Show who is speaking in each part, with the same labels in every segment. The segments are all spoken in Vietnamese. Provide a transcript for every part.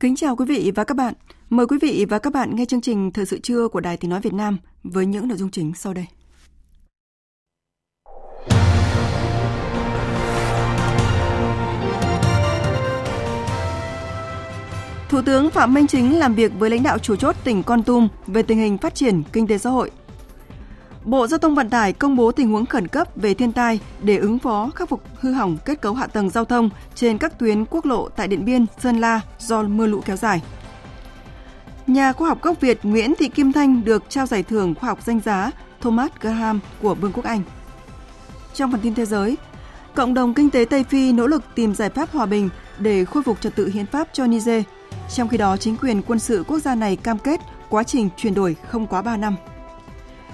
Speaker 1: Kính chào quý vị và các bạn. Mời quý vị và các bạn nghe chương trình Thời sự trưa của Đài Tiếng Nói Việt Nam với những nội dung chính sau đây. Thủ tướng Phạm Minh Chính làm việc với lãnh đạo chủ chốt tỉnh Con Tum về tình hình phát triển kinh tế xã hội. Bộ Giao thông Vận tải công bố tình huống khẩn cấp về thiên tai để ứng phó khắc phục hư hỏng kết cấu hạ tầng giao thông trên các tuyến quốc lộ tại Điện Biên, Sơn La do mưa lũ kéo dài. Nhà khoa học gốc Việt Nguyễn Thị Kim Thanh được trao giải thưởng khoa học danh giá Thomas Graham của Vương quốc Anh. Trong phần tin thế giới, cộng đồng kinh tế Tây Phi nỗ lực tìm giải pháp hòa bình để khôi phục trật tự hiến pháp cho Niger. Trong khi đó, chính quyền quân sự quốc gia này cam kết quá trình chuyển đổi không quá 3 năm.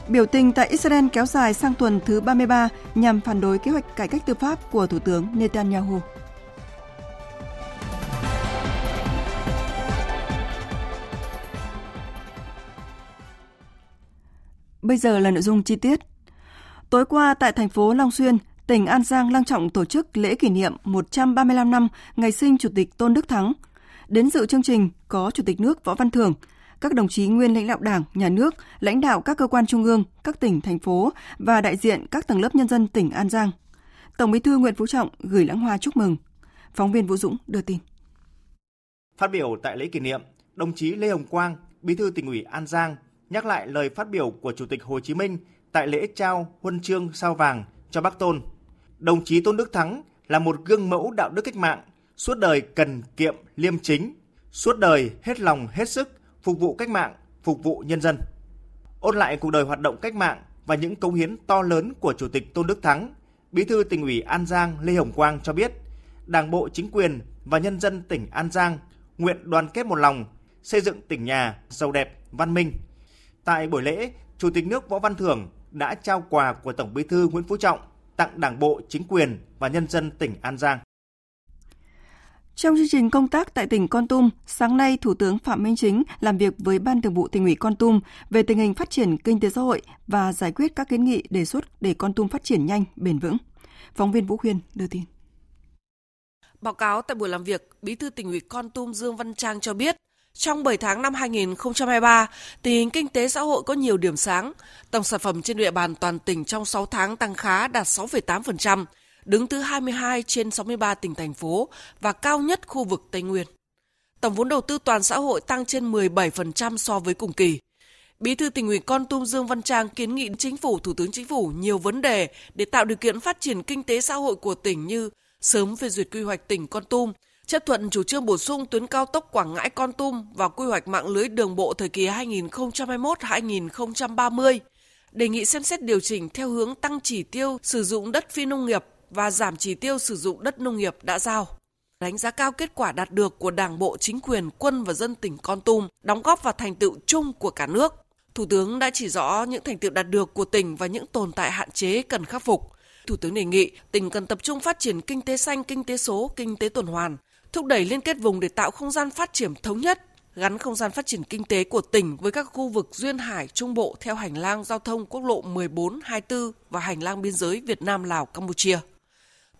Speaker 1: Biểu tình tại Israel kéo dài sang tuần thứ 33 nhằm phản đối kế hoạch cải cách tư pháp của Thủ tướng Netanyahu. Bây giờ là nội dung chi tiết. Tối qua tại thành phố Long Xuyên, tỉnh An Giang long trọng tổ chức lễ kỷ niệm 135 năm ngày sinh Chủ tịch Tôn Đức Thắng. Đến dự chương trình có Chủ tịch nước Võ Văn Thưởng, các đồng chí nguyên lãnh đạo Đảng, Nhà nước, lãnh đạo các cơ quan trung ương, các tỉnh, thành phố và đại diện các tầng lớp nhân dân tỉnh An Giang. Tổng Bí thư Nguyễn Phú Trọng gửi lãng hoa chúc mừng. Phóng viên Vũ Dũng đưa tin.
Speaker 2: Phát biểu tại lễ kỷ niệm, đồng chí Lê Hồng Quang, Bí thư tỉnh ủy An Giang nhắc lại lời phát biểu của Chủ tịch Hồ Chí Minh tại lễ trao huân chương sao vàng cho Bác Tôn. Đồng chí Tôn Đức Thắng là một gương mẫu đạo đức cách mạng, suốt đời cần kiệm liêm chính, suốt đời hết lòng hết sức phục vụ cách mạng, phục vụ nhân dân. Ôn lại cuộc đời hoạt động cách mạng và những cống hiến to lớn của Chủ tịch Tôn Đức Thắng, Bí thư tỉnh ủy An Giang Lê Hồng Quang cho biết, Đảng bộ chính quyền và nhân dân tỉnh An Giang nguyện đoàn kết một lòng, xây dựng tỉnh nhà giàu đẹp, văn minh. Tại buổi lễ, Chủ tịch nước Võ Văn Thưởng đã trao quà của Tổng Bí thư Nguyễn Phú Trọng tặng Đảng bộ, chính quyền và nhân dân tỉnh An Giang.
Speaker 1: Trong chương trình công tác tại tỉnh Con Tum, sáng nay Thủ tướng Phạm Minh Chính làm việc với Ban Thường vụ tỉnh ủy Con Tum về tình hình phát triển kinh tế xã hội và giải quyết các kiến nghị đề xuất để Con Tum phát triển nhanh, bền vững. Phóng viên Vũ Khuyên đưa tin.
Speaker 3: Báo cáo tại buổi làm việc, Bí thư tỉnh ủy Con Tum Dương Văn Trang cho biết, trong 7 tháng năm 2023, tình hình kinh tế xã hội có nhiều điểm sáng. Tổng sản phẩm trên địa bàn toàn tỉnh trong 6 tháng tăng khá đạt 6,8%, đứng thứ 22 trên 63 tỉnh thành phố và cao nhất khu vực Tây Nguyên. Tổng vốn đầu tư toàn xã hội tăng trên 17% so với cùng kỳ. Bí thư tỉnh ủy Con Tum Dương Văn Trang kiến nghị chính phủ, thủ tướng chính phủ nhiều vấn đề để tạo điều kiện phát triển kinh tế xã hội của tỉnh như sớm phê duyệt quy hoạch tỉnh Con Tum, chấp thuận chủ trương bổ sung tuyến cao tốc Quảng Ngãi Con Tum vào quy hoạch mạng lưới đường bộ thời kỳ 2021-2030, đề nghị xem xét điều chỉnh theo hướng tăng chỉ tiêu sử dụng đất phi nông nghiệp và giảm chỉ tiêu sử dụng đất nông nghiệp đã giao. Đánh giá cao kết quả đạt được của Đảng bộ, chính quyền, quân và dân tỉnh Con Tum, đóng góp vào thành tựu chung của cả nước. Thủ tướng đã chỉ rõ những thành tựu đạt được của tỉnh và những tồn tại hạn chế cần khắc phục. Thủ tướng đề nghị tỉnh cần tập trung phát triển kinh tế xanh, kinh tế số, kinh tế tuần hoàn, thúc đẩy liên kết vùng để tạo không gian phát triển thống nhất, gắn không gian phát triển kinh tế của tỉnh với các khu vực duyên hải trung bộ theo hành lang giao thông quốc lộ 14, 24 và hành lang biên giới Việt Nam Lào Campuchia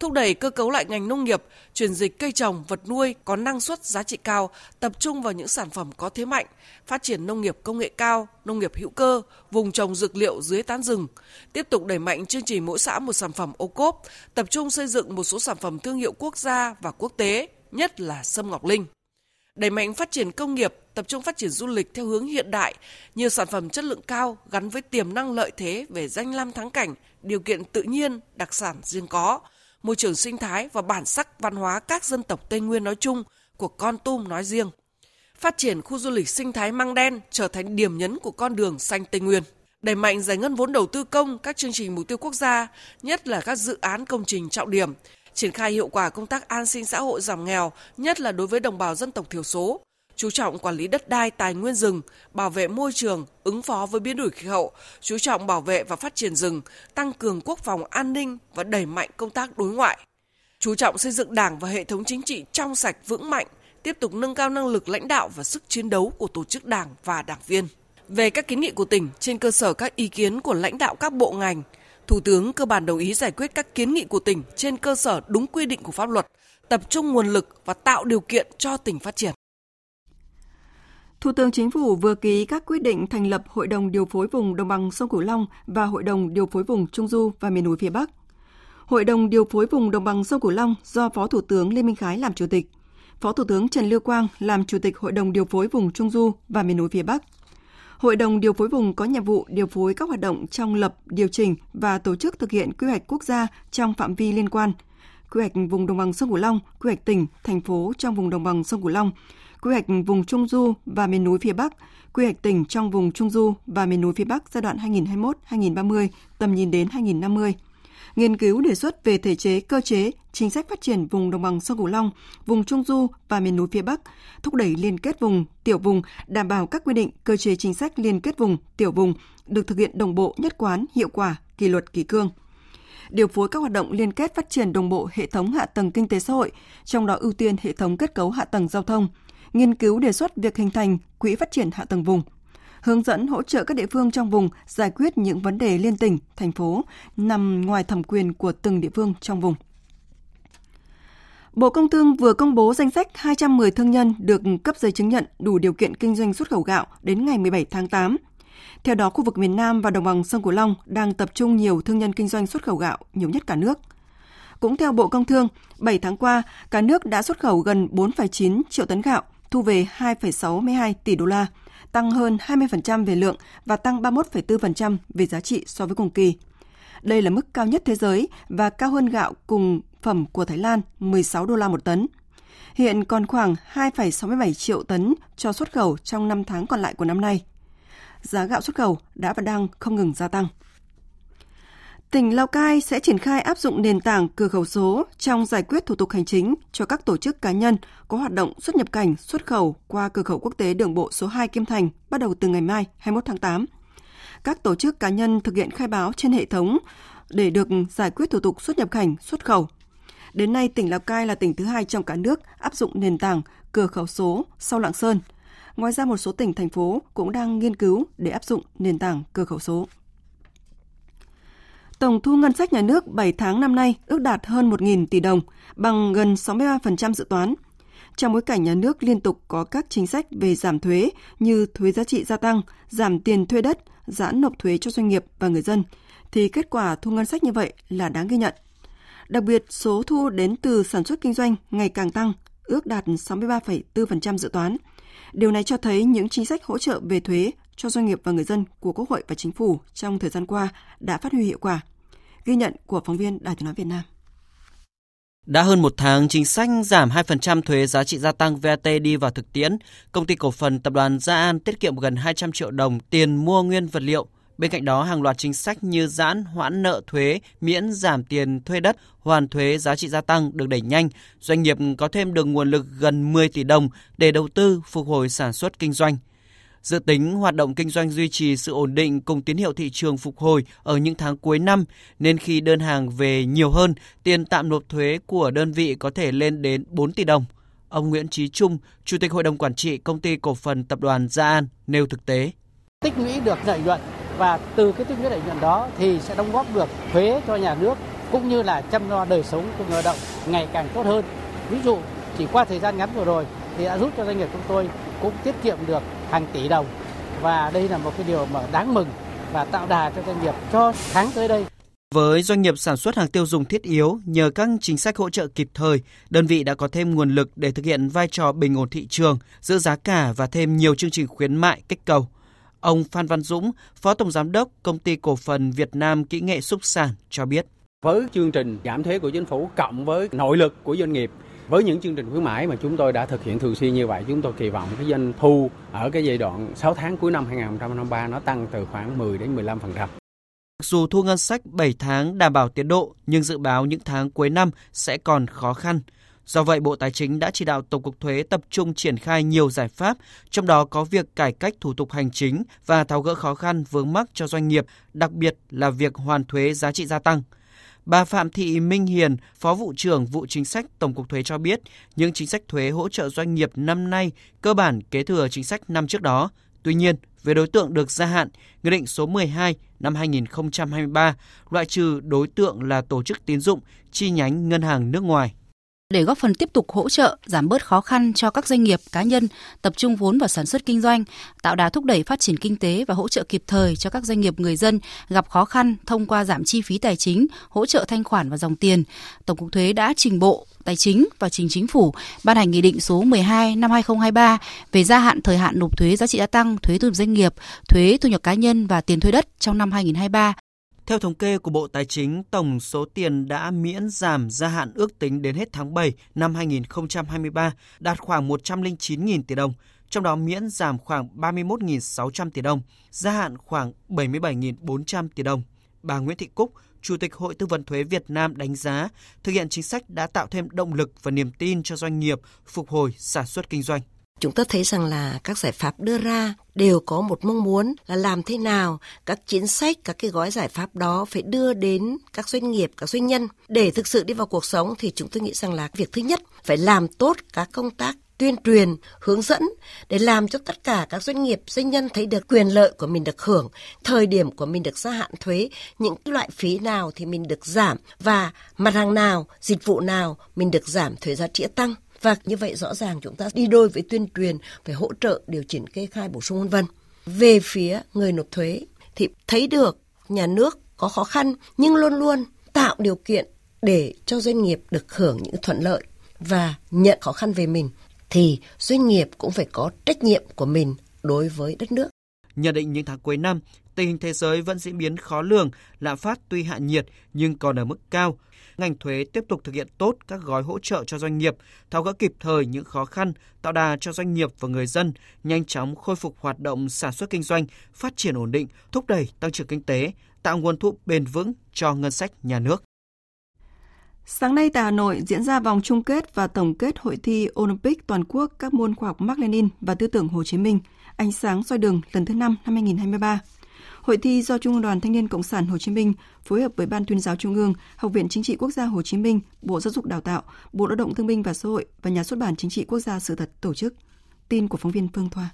Speaker 3: thúc đẩy cơ cấu lại ngành nông nghiệp, chuyển dịch cây trồng, vật nuôi có năng suất giá trị cao, tập trung vào những sản phẩm có thế mạnh, phát triển nông nghiệp công nghệ cao, nông nghiệp hữu cơ, vùng trồng dược liệu dưới tán rừng, tiếp tục đẩy mạnh chương trình mỗi xã một sản phẩm ô cốp, tập trung xây dựng một số sản phẩm thương hiệu quốc gia và quốc tế, nhất là sâm ngọc linh. Đẩy mạnh phát triển công nghiệp, tập trung phát triển du lịch theo hướng hiện đại, nhiều sản phẩm chất lượng cao gắn với tiềm năng lợi thế về danh lam thắng cảnh, điều kiện tự nhiên, đặc sản riêng có, môi trường sinh thái và bản sắc văn hóa các dân tộc Tây Nguyên nói chung, của Con Tum nói riêng. Phát triển khu du lịch sinh thái Măng Đen trở thành điểm nhấn của con đường xanh Tây Nguyên. Đẩy mạnh giải ngân vốn đầu tư công các chương trình mục tiêu quốc gia, nhất là các dự án công trình trọng điểm, triển khai hiệu quả công tác an sinh xã hội giảm nghèo, nhất là đối với đồng bào dân tộc thiểu số, chú trọng quản lý đất đai tài nguyên rừng, bảo vệ môi trường, ứng phó với biến đổi khí hậu, chú trọng bảo vệ và phát triển rừng, tăng cường quốc phòng an ninh và đẩy mạnh công tác đối ngoại. Chú trọng xây dựng Đảng và hệ thống chính trị trong sạch vững mạnh, tiếp tục nâng cao năng lực lãnh đạo và sức chiến đấu của tổ chức Đảng và đảng viên. Về các kiến nghị của tỉnh trên cơ sở các ý kiến của lãnh đạo các bộ ngành, Thủ tướng cơ bản đồng ý giải quyết các kiến nghị của tỉnh trên cơ sở đúng quy định của pháp luật, tập trung nguồn lực và tạo điều kiện cho tỉnh phát triển.
Speaker 1: Thủ tướng Chính phủ vừa ký các quyết định thành lập Hội đồng điều phối vùng đồng bằng sông Cửu Long và Hội đồng điều phối vùng Trung Du và miền núi phía Bắc. Hội đồng điều phối vùng đồng bằng sông Cửu Long do Phó Thủ tướng Lê Minh Khái làm chủ tịch. Phó Thủ tướng Trần Lưu Quang làm chủ tịch Hội đồng điều phối vùng Trung Du và miền núi phía Bắc. Hội đồng điều phối vùng có nhiệm vụ điều phối các hoạt động trong lập, điều chỉnh và tổ chức thực hiện quy hoạch quốc gia trong phạm vi liên quan, quy hoạch vùng đồng bằng sông Cửu Long, quy hoạch tỉnh, thành phố trong vùng đồng bằng sông Cửu Long, quy hoạch vùng Trung Du và miền núi phía Bắc, quy hoạch tỉnh trong vùng Trung Du và miền núi phía Bắc giai đoạn 2021-2030, tầm nhìn đến 2050 nghiên cứu đề xuất về thể chế, cơ chế, chính sách phát triển vùng đồng bằng sông Cửu Long, vùng Trung Du và miền núi phía Bắc, thúc đẩy liên kết vùng, tiểu vùng, đảm bảo các quy định, cơ chế chính sách liên kết vùng, tiểu vùng được thực hiện đồng bộ, nhất quán, hiệu quả, kỷ luật, kỷ cương. Điều phối các hoạt động liên kết phát triển đồng bộ hệ thống hạ tầng kinh tế xã hội, trong đó ưu tiên hệ thống kết cấu hạ tầng giao thông, nghiên cứu đề xuất việc hình thành quỹ phát triển hạ tầng vùng, hướng dẫn hỗ trợ các địa phương trong vùng giải quyết những vấn đề liên tỉnh, thành phố nằm ngoài thẩm quyền của từng địa phương trong vùng. Bộ Công Thương vừa công bố danh sách 210 thương nhân được cấp giấy chứng nhận đủ điều kiện kinh doanh xuất khẩu gạo đến ngày 17 tháng 8. Theo đó, khu vực miền Nam và đồng bằng sông Cửu Long đang tập trung nhiều thương nhân kinh doanh xuất khẩu gạo, nhiều nhất cả nước. Cũng theo Bộ Công Thương, 7 tháng qua, cả nước đã xuất khẩu gần 4,9 triệu tấn gạo, thu về 2,62 tỷ đô la, tăng hơn 20% về lượng và tăng 31,4% về giá trị so với cùng kỳ. Đây là mức cao nhất thế giới và cao hơn gạo cùng phẩm của Thái Lan 16 đô la một tấn. Hiện còn khoảng 2,67 triệu tấn cho xuất khẩu trong 5 tháng còn lại của năm nay. Giá gạo xuất khẩu đã và đang không ngừng gia tăng tỉnh Lào Cai sẽ triển khai áp dụng nền tảng cửa khẩu số trong giải quyết thủ tục hành chính cho các tổ chức cá nhân có hoạt động xuất nhập cảnh, xuất khẩu qua cửa khẩu quốc tế đường bộ số 2 Kim Thành bắt đầu từ ngày mai 21 tháng 8. Các tổ chức cá nhân thực hiện khai báo trên hệ thống để được giải quyết thủ tục xuất nhập cảnh, xuất khẩu. Đến nay, tỉnh Lào Cai là tỉnh thứ hai trong cả nước áp dụng nền tảng cửa khẩu số sau Lạng Sơn. Ngoài ra, một số tỉnh, thành phố cũng đang nghiên cứu để áp dụng nền tảng cửa khẩu số. Tổng thu ngân sách nhà nước 7 tháng năm nay ước đạt hơn 1.000 tỷ đồng, bằng gần 63% dự toán. Trong bối cảnh nhà nước liên tục có các chính sách về giảm thuế như thuế giá trị gia tăng, giảm tiền thuê đất, giãn nộp thuế cho doanh nghiệp và người dân, thì kết quả thu ngân sách như vậy là đáng ghi nhận. Đặc biệt, số thu đến từ sản xuất kinh doanh ngày càng tăng, ước đạt 63,4% dự toán. Điều này cho thấy những chính sách hỗ trợ về thuế cho doanh nghiệp và người dân của Quốc hội và Chính phủ trong thời gian qua đã phát huy hiệu quả. Ghi nhận của phóng viên Đài tiếng nói Việt Nam.
Speaker 4: Đã hơn một tháng chính sách giảm 2% thuế giá trị gia tăng VAT đi vào thực tiễn, công ty cổ phần tập đoàn Gia An tiết kiệm gần 200 triệu đồng tiền mua nguyên vật liệu. Bên cạnh đó, hàng loạt chính sách như giãn hoãn nợ thuế, miễn giảm tiền thuê đất, hoàn thuế giá trị gia tăng được đẩy nhanh. Doanh nghiệp có thêm được nguồn lực gần 10 tỷ đồng để đầu tư phục hồi sản xuất kinh doanh. Dự tính hoạt động kinh doanh duy trì sự ổn định cùng tín hiệu thị trường phục hồi ở những tháng cuối năm, nên khi đơn hàng về nhiều hơn, tiền tạm nộp thuế của đơn vị có thể lên đến 4 tỷ đồng. Ông Nguyễn Trí Trung, Chủ tịch Hội đồng Quản trị Công ty Cổ phần Tập đoàn Gia An nêu thực tế.
Speaker 5: Tích lũy được lợi nhuận và từ cái tích lũy lợi nhuận đó thì sẽ đóng góp được thuế cho nhà nước cũng như là chăm lo đời sống của người lao động ngày càng tốt hơn. Ví dụ chỉ qua thời gian ngắn vừa rồi thì đã giúp cho doanh nghiệp chúng tôi cũng tiết kiệm được hàng tỷ đồng và đây là một cái điều mà đáng mừng và tạo đà cho doanh nghiệp cho tháng tới đây.
Speaker 4: Với doanh nghiệp sản xuất hàng tiêu dùng thiết yếu, nhờ các chính sách hỗ trợ kịp thời, đơn vị đã có thêm nguồn lực để thực hiện vai trò bình ổn thị trường, giữ giá cả và thêm nhiều chương trình khuyến mại kích cầu. Ông Phan Văn Dũng, Phó Tổng Giám đốc Công ty Cổ phần Việt Nam Kỹ nghệ Xúc sản cho biết.
Speaker 6: Với chương trình giảm thuế của chính phủ cộng với nội lực của doanh nghiệp với những chương trình khuyến mãi mà chúng tôi đã thực hiện thường xuyên như vậy, chúng tôi kỳ vọng cái doanh thu ở cái giai đoạn 6 tháng cuối năm 2023 nó tăng từ khoảng 10 đến 15%.
Speaker 4: Dù thu ngân sách 7 tháng đảm bảo tiến độ, nhưng dự báo những tháng cuối năm sẽ còn khó khăn. Do vậy, Bộ Tài chính đã chỉ đạo Tổng cục Thuế tập trung triển khai nhiều giải pháp, trong đó có việc cải cách thủ tục hành chính và tháo gỡ khó khăn vướng mắc cho doanh nghiệp, đặc biệt là việc hoàn thuế giá trị gia tăng. Bà Phạm Thị Minh Hiền, Phó vụ trưởng vụ chính sách Tổng cục Thuế cho biết, những chính sách thuế hỗ trợ doanh nghiệp năm nay cơ bản kế thừa chính sách năm trước đó. Tuy nhiên, về đối tượng được gia hạn, Nghị định số 12 năm 2023 loại trừ đối tượng là tổ chức tín dụng chi nhánh ngân hàng nước ngoài
Speaker 7: để góp phần tiếp tục hỗ trợ, giảm bớt khó khăn cho các doanh nghiệp, cá nhân tập trung vốn vào sản xuất kinh doanh, tạo đà thúc đẩy phát triển kinh tế và hỗ trợ kịp thời cho các doanh nghiệp người dân gặp khó khăn thông qua giảm chi phí tài chính, hỗ trợ thanh khoản và dòng tiền. Tổng cục Thuế đã trình Bộ Tài chính và trình Chính phủ ban hành Nghị định số 12 năm 2023 về gia hạn thời hạn nộp thuế giá trị gia tăng, thuế thu nhập doanh nghiệp, thuế thu nhập cá nhân và tiền thuê đất trong năm 2023
Speaker 4: theo thống kê của Bộ Tài chính, tổng số tiền đã miễn giảm gia hạn ước tính đến hết tháng 7 năm 2023 đạt khoảng 109.000 tỷ đồng, trong đó miễn giảm khoảng 31.600 tỷ đồng, gia hạn khoảng 77.400 tỷ đồng. Bà Nguyễn Thị Cúc, Chủ tịch Hội Tư vấn Thuế Việt Nam đánh giá thực hiện chính sách đã tạo thêm động lực và niềm tin cho doanh nghiệp phục hồi sản xuất kinh doanh.
Speaker 8: Chúng ta thấy rằng là các giải pháp đưa ra đều có một mong muốn là làm thế nào các chính sách, các cái gói giải pháp đó phải đưa đến các doanh nghiệp, các doanh nhân. Để thực sự đi vào cuộc sống thì chúng tôi nghĩ rằng là việc thứ nhất phải làm tốt các công tác tuyên truyền, hướng dẫn để làm cho tất cả các doanh nghiệp, doanh nhân thấy được quyền lợi của mình được hưởng, thời điểm của mình được gia hạn thuế, những loại phí nào thì mình được giảm và mặt hàng nào, dịch vụ nào mình được giảm thuế giá trị tăng. Và như vậy rõ ràng chúng ta đi đôi với tuyên truyền, phải hỗ trợ điều chỉnh kê khai bổ sung vân vân. Về phía người nộp thuế thì thấy được nhà nước có khó khăn nhưng luôn luôn tạo điều kiện để cho doanh nghiệp được hưởng những thuận lợi và nhận khó khăn về mình thì doanh nghiệp cũng phải có trách nhiệm của mình đối với đất nước.
Speaker 4: Nhận định những tháng cuối năm, tình hình thế giới vẫn diễn biến khó lường, lạm phát tuy hạ nhiệt nhưng còn ở mức cao, ngành thuế tiếp tục thực hiện tốt các gói hỗ trợ cho doanh nghiệp, tháo gỡ kịp thời những khó khăn, tạo đà cho doanh nghiệp và người dân, nhanh chóng khôi phục hoạt động sản xuất kinh doanh, phát triển ổn định, thúc đẩy tăng trưởng kinh tế, tạo nguồn thu bền vững cho ngân sách nhà nước.
Speaker 1: Sáng nay tại Hà Nội diễn ra vòng chung kết và tổng kết hội thi Olympic toàn quốc các môn khoa học mark lenin và tư tưởng Hồ Chí Minh, ánh sáng soi đường lần thứ 5 năm 2023. Hội thi do Trung ương Đoàn Thanh niên Cộng sản Hồ Chí Minh phối hợp với Ban tuyên giáo Trung ương, Học viện Chính trị Quốc gia Hồ Chí Minh, Bộ Giáo dục Đào tạo, Bộ Lao động Thương binh và Xã hội và Nhà xuất bản Chính trị Quốc gia Sự thật tổ chức. Tin của phóng viên Phương Thoa.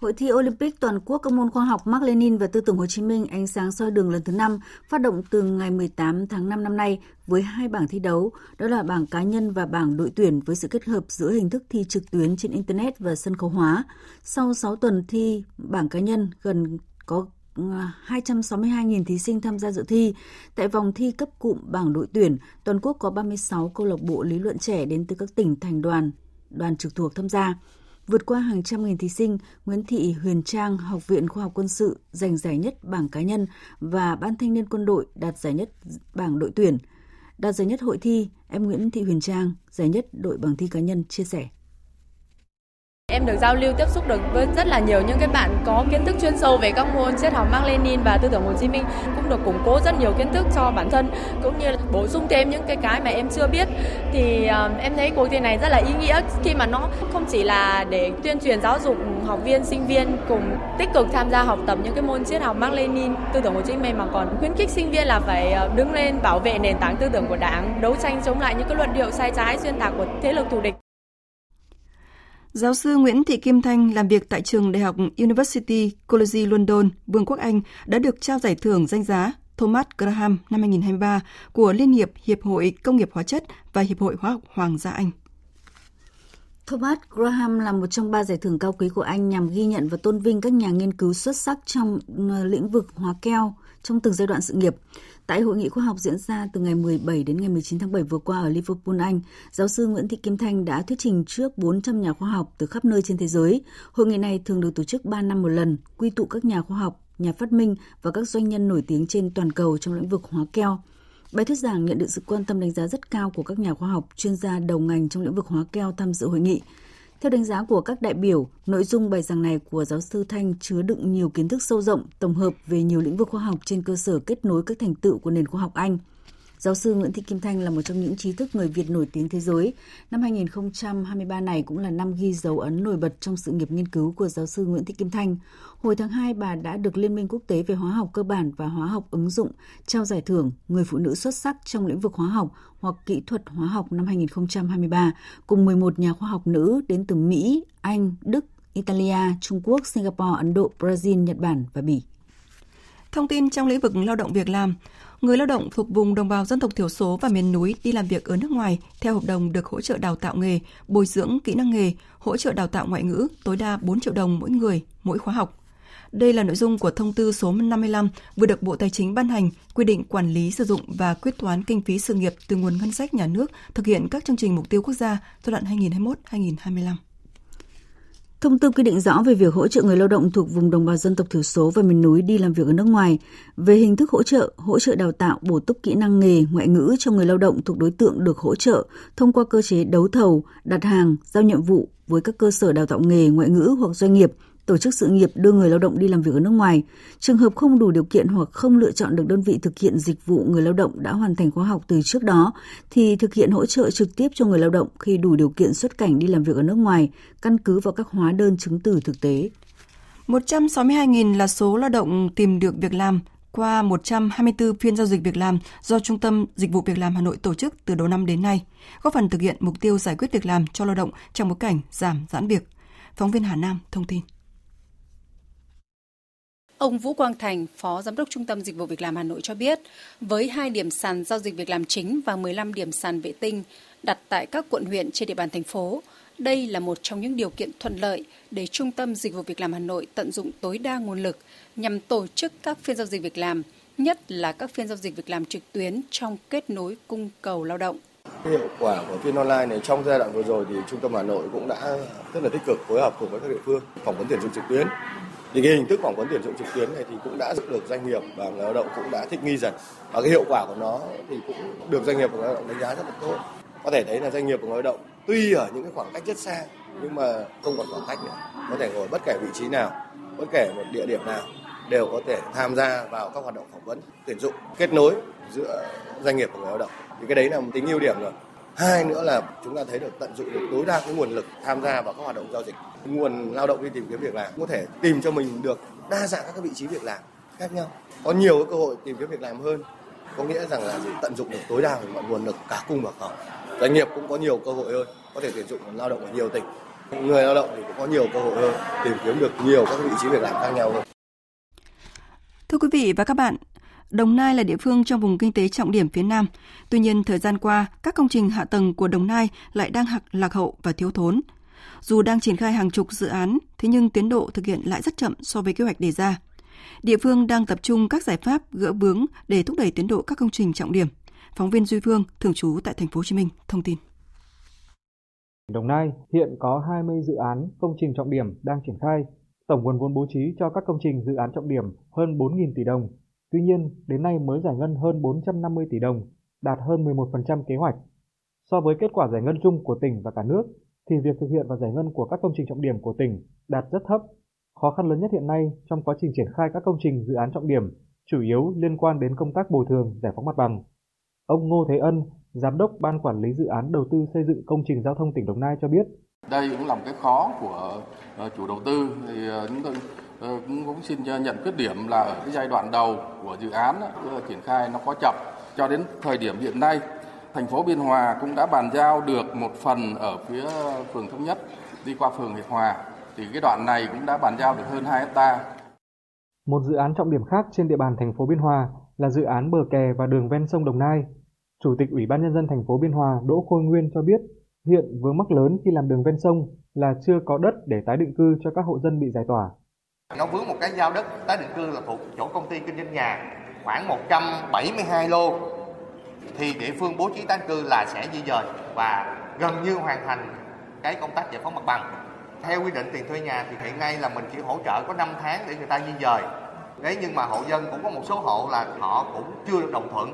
Speaker 9: Hội thi Olympic toàn quốc các môn khoa học Mark Lenin và tư tưởng Hồ Chí Minh ánh sáng soi đường lần thứ 5 phát động từ ngày 18 tháng 5 năm nay với hai bảng thi đấu, đó là bảng cá nhân và bảng đội tuyển với sự kết hợp giữa hình thức thi trực tuyến trên internet và sân khấu hóa. Sau 6 tuần thi bảng cá nhân gần có ờ, 262.000 thí sinh tham gia dự thi. Tại vòng thi cấp cụm bảng đội tuyển, toàn quốc có 36 câu lạc bộ lý luận trẻ đến từ các tỉnh thành đoàn, đoàn trực thuộc tham gia. Vượt qua hàng trăm nghìn thí sinh, Nguyễn Thị Huyền Trang, Học viện Khoa học Quân sự giành giải nhất bảng cá nhân và Ban thanh niên quân đội đạt giải nhất bảng đội tuyển. Đạt giải nhất hội thi, em Nguyễn Thị Huyền Trang, giải nhất đội bảng thi cá nhân chia sẻ.
Speaker 10: Em được giao lưu tiếp xúc được với rất là nhiều những cái bạn có kiến thức chuyên sâu về các môn triết học Mác Lênin và tư tưởng Hồ Chí Minh cũng được củng cố rất nhiều kiến thức cho bản thân cũng như bổ sung thêm những cái cái mà em chưa biết. Thì uh, em thấy cuộc thi này rất là ý nghĩa khi mà nó không chỉ là để tuyên truyền giáo dục học viên sinh viên cùng tích cực tham gia học tập những cái môn triết học Mác Lênin tư tưởng Hồ Chí Minh mà còn khuyến khích sinh viên là phải ờ, đứng lên bảo vệ nền tảng tư tưởng của Đảng đấu tranh chống lại những cái luận điệu sai trái xuyên tạc của thế lực thù địch.
Speaker 1: Giáo sư Nguyễn Thị Kim Thanh làm việc tại trường Đại học University College London, Vương quốc Anh đã được trao giải thưởng danh giá Thomas Graham năm 2023 của Liên hiệp Hiệp hội Công nghiệp Hóa chất và Hiệp hội Hóa học Hoàng gia Anh.
Speaker 9: Thomas Graham là một trong ba giải thưởng cao quý của Anh nhằm ghi nhận và tôn vinh các nhà nghiên cứu xuất sắc trong ờ, lĩnh vực hóa keo trong từng giai đoạn sự nghiệp. Tại hội nghị khoa học diễn ra từ ngày 17 đến ngày 19 tháng 7 vừa qua ở Liverpool, Anh, giáo sư Nguyễn Thị Kim Thanh đã thuyết trình trước 400 nhà khoa học từ khắp nơi trên thế giới. Hội nghị này thường được tổ chức 3 năm một lần, quy tụ các nhà khoa học, nhà phát minh và các doanh nhân nổi tiếng trên toàn cầu trong lĩnh vực hóa keo. Bài thuyết giảng nhận được sự quan tâm đánh giá rất cao của các nhà khoa học, chuyên gia đầu ngành trong lĩnh vực hóa keo tham dự hội nghị. Theo đánh giá của các đại biểu, nội dung bài giảng này của giáo sư Thanh chứa đựng nhiều kiến thức sâu rộng, tổng hợp về nhiều lĩnh vực khoa học trên cơ sở kết nối các thành tựu của nền khoa học Anh – Giáo sư Nguyễn Thị Kim Thanh là một trong những trí thức người Việt nổi tiếng thế giới. Năm 2023 này cũng là năm ghi dấu ấn nổi bật trong sự nghiệp nghiên cứu của giáo sư Nguyễn Thị Kim Thanh. Hồi tháng 2, bà đã được Liên minh quốc tế về hóa học cơ bản và hóa học ứng dụng trao giải thưởng Người phụ nữ xuất sắc trong lĩnh vực hóa học hoặc kỹ thuật hóa học năm 2023 cùng 11 nhà khoa học nữ đến từ Mỹ, Anh, Đức, Italia, Trung Quốc, Singapore, Ấn Độ, Brazil, Nhật Bản và Bỉ.
Speaker 1: Thông tin trong lĩnh vực lao động việc làm, người lao động thuộc vùng đồng bào dân tộc thiểu số và miền núi đi làm việc ở nước ngoài theo hợp đồng được hỗ trợ đào tạo nghề, bồi dưỡng kỹ năng nghề, hỗ trợ đào tạo ngoại ngữ tối đa 4 triệu đồng mỗi người, mỗi khóa học. Đây là nội dung của thông tư số 55 vừa được Bộ Tài chính ban hành quy định quản lý sử dụng và quyết toán kinh phí sự nghiệp từ nguồn ngân sách nhà nước thực hiện các chương trình mục tiêu quốc gia giai đoạn 2021-2025.
Speaker 9: Thông tư quy định rõ về việc hỗ trợ người lao động thuộc vùng đồng bào dân tộc thiểu số và miền núi đi làm việc ở nước ngoài, về hình thức hỗ trợ, hỗ trợ đào tạo, bổ túc kỹ năng nghề, ngoại ngữ cho người lao động thuộc đối tượng được hỗ trợ thông qua cơ chế đấu thầu, đặt hàng, giao nhiệm vụ với các cơ sở đào tạo nghề, ngoại ngữ hoặc doanh nghiệp tổ chức sự nghiệp đưa người lao động đi làm việc ở nước ngoài. Trường hợp không đủ điều kiện hoặc không lựa chọn được đơn vị thực hiện dịch vụ người lao động đã hoàn thành khóa học từ trước đó thì thực hiện hỗ trợ trực tiếp cho người lao động khi đủ điều kiện xuất cảnh đi làm việc ở nước ngoài, căn cứ vào các hóa đơn chứng từ thực tế.
Speaker 1: 162.000 là số lao động tìm được việc làm qua 124 phiên giao dịch việc làm do Trung tâm Dịch vụ Việc làm Hà Nội tổ chức từ đầu năm đến nay, góp phần thực hiện mục tiêu giải quyết việc làm cho lao động trong bối cảnh giảm giãn việc. Phóng viên Hà Nam thông tin.
Speaker 7: Ông Vũ Quang Thành, Phó Giám đốc Trung tâm Dịch vụ Việc làm Hà Nội cho biết, với hai điểm sàn giao dịch việc làm chính và 15 điểm sàn vệ tinh đặt tại các quận huyện trên địa bàn thành phố, đây là một trong những điều kiện thuận lợi để Trung tâm Dịch vụ Việc làm Hà Nội tận dụng tối đa nguồn lực nhằm tổ chức các phiên giao dịch việc làm, nhất là các phiên giao dịch việc làm trực tuyến trong kết nối cung cầu lao động.
Speaker 11: Hiệu quả của phiên online này trong giai đoạn vừa rồi thì Trung tâm Hà Nội cũng đã rất là tích cực phối hợp cùng với các địa phương phỏng vấn tuyển dụng trực tuyến thì cái hình thức phỏng vấn tuyển dụng trực tuyến này thì cũng đã được doanh nghiệp và người lao động cũng đã thích nghi dần. Và cái hiệu quả của nó thì cũng được doanh nghiệp và người lao động đánh giá rất là tốt. Có thể thấy là doanh nghiệp và người lao động tuy ở những cái khoảng cách rất xa, nhưng mà không còn khoảng cách nữa. Có thể ngồi bất kể vị trí nào, bất kể một địa điểm nào, đều có thể tham gia vào các hoạt động phỏng vấn tuyển dụng, kết nối giữa doanh nghiệp và người lao động. Thì cái đấy là một tính ưu điểm rồi hai nữa là chúng ta thấy được tận dụng được tối đa cái nguồn lực tham gia vào các hoạt động giao dịch. Nguồn lao động đi tìm kiếm việc làm có thể tìm cho mình được đa dạng các vị trí việc làm khác nhau. Có nhiều cơ hội tìm kiếm việc làm hơn có nghĩa rằng là tận dụng được tối đa mọi nguồn lực cả cung và cầu doanh nghiệp cũng có nhiều cơ hội hơn có thể tuyển dụng lao động ở nhiều tỉnh. Người lao động thì cũng có nhiều cơ hội hơn tìm kiếm được nhiều các vị trí việc làm khác nhau hơn.
Speaker 1: Thưa quý vị và các bạn, Đồng Nai là địa phương trong vùng kinh tế trọng điểm phía Nam. Tuy nhiên, thời gian qua, các công trình hạ tầng của Đồng Nai lại đang lạc hậu và thiếu thốn. Dù đang triển khai hàng chục dự án, thế nhưng tiến độ thực hiện lại rất chậm so với kế hoạch đề ra. Địa phương đang tập trung các giải pháp gỡ bướng để thúc đẩy tiến độ các công trình trọng điểm. Phóng viên Duy Phương, thường trú tại thành phố Hồ Chí Minh, thông tin.
Speaker 12: Đồng Nai hiện có 20 dự án công trình trọng điểm đang triển khai. Tổng nguồn vốn bố trí cho các công trình dự án trọng điểm hơn 4.000 tỷ đồng, Tuy nhiên, đến nay mới giải ngân hơn 450 tỷ đồng, đạt hơn 11% kế hoạch. So với kết quả giải ngân chung của tỉnh và cả nước, thì việc thực hiện và giải ngân của các công trình trọng điểm của tỉnh đạt rất thấp. Khó khăn lớn nhất hiện nay trong quá trình triển khai các công trình dự án trọng điểm chủ yếu liên quan đến công tác bồi thường, giải phóng mặt bằng. Ông Ngô Thế Ân, Giám đốc Ban Quản lý Dự án Đầu tư xây dựng công trình giao thông tỉnh Đồng Nai cho biết.
Speaker 13: Đây cũng là một cái khó của ờ, chủ đầu tư. Thì ờ, chúng tôi Ờ, cũng, cũng xin nhận khuyết điểm là ở cái giai đoạn đầu của dự án tức là triển khai nó có chậm cho đến thời điểm hiện nay thành phố Biên Hòa cũng đã bàn giao được một phần ở phía phường Thống Nhất đi qua phường Hiệp Hòa thì cái đoạn này cũng đã bàn giao được hơn 2 hecta.
Speaker 12: Một dự án trọng điểm khác trên địa bàn thành phố Biên Hòa là dự án bờ kè và đường ven sông Đồng Nai. Chủ tịch Ủy ban nhân dân thành phố Biên Hòa Đỗ Khôi Nguyên cho biết, hiện vướng mắc lớn khi làm đường ven sông là chưa có đất để tái định cư cho các hộ dân bị giải tỏa.
Speaker 14: Nó vướng một cái giao đất tái định cư là thuộc chỗ công ty kinh doanh nhà khoảng 172 lô thì địa phương bố trí tái định cư là sẽ di dời và gần như hoàn thành cái công tác giải phóng mặt bằng. Theo quy định tiền thuê nhà thì hiện nay là mình chỉ hỗ trợ có 5 tháng để người ta di dời. Đấy nhưng mà hộ dân cũng có một số hộ là họ cũng chưa được đồng thuận.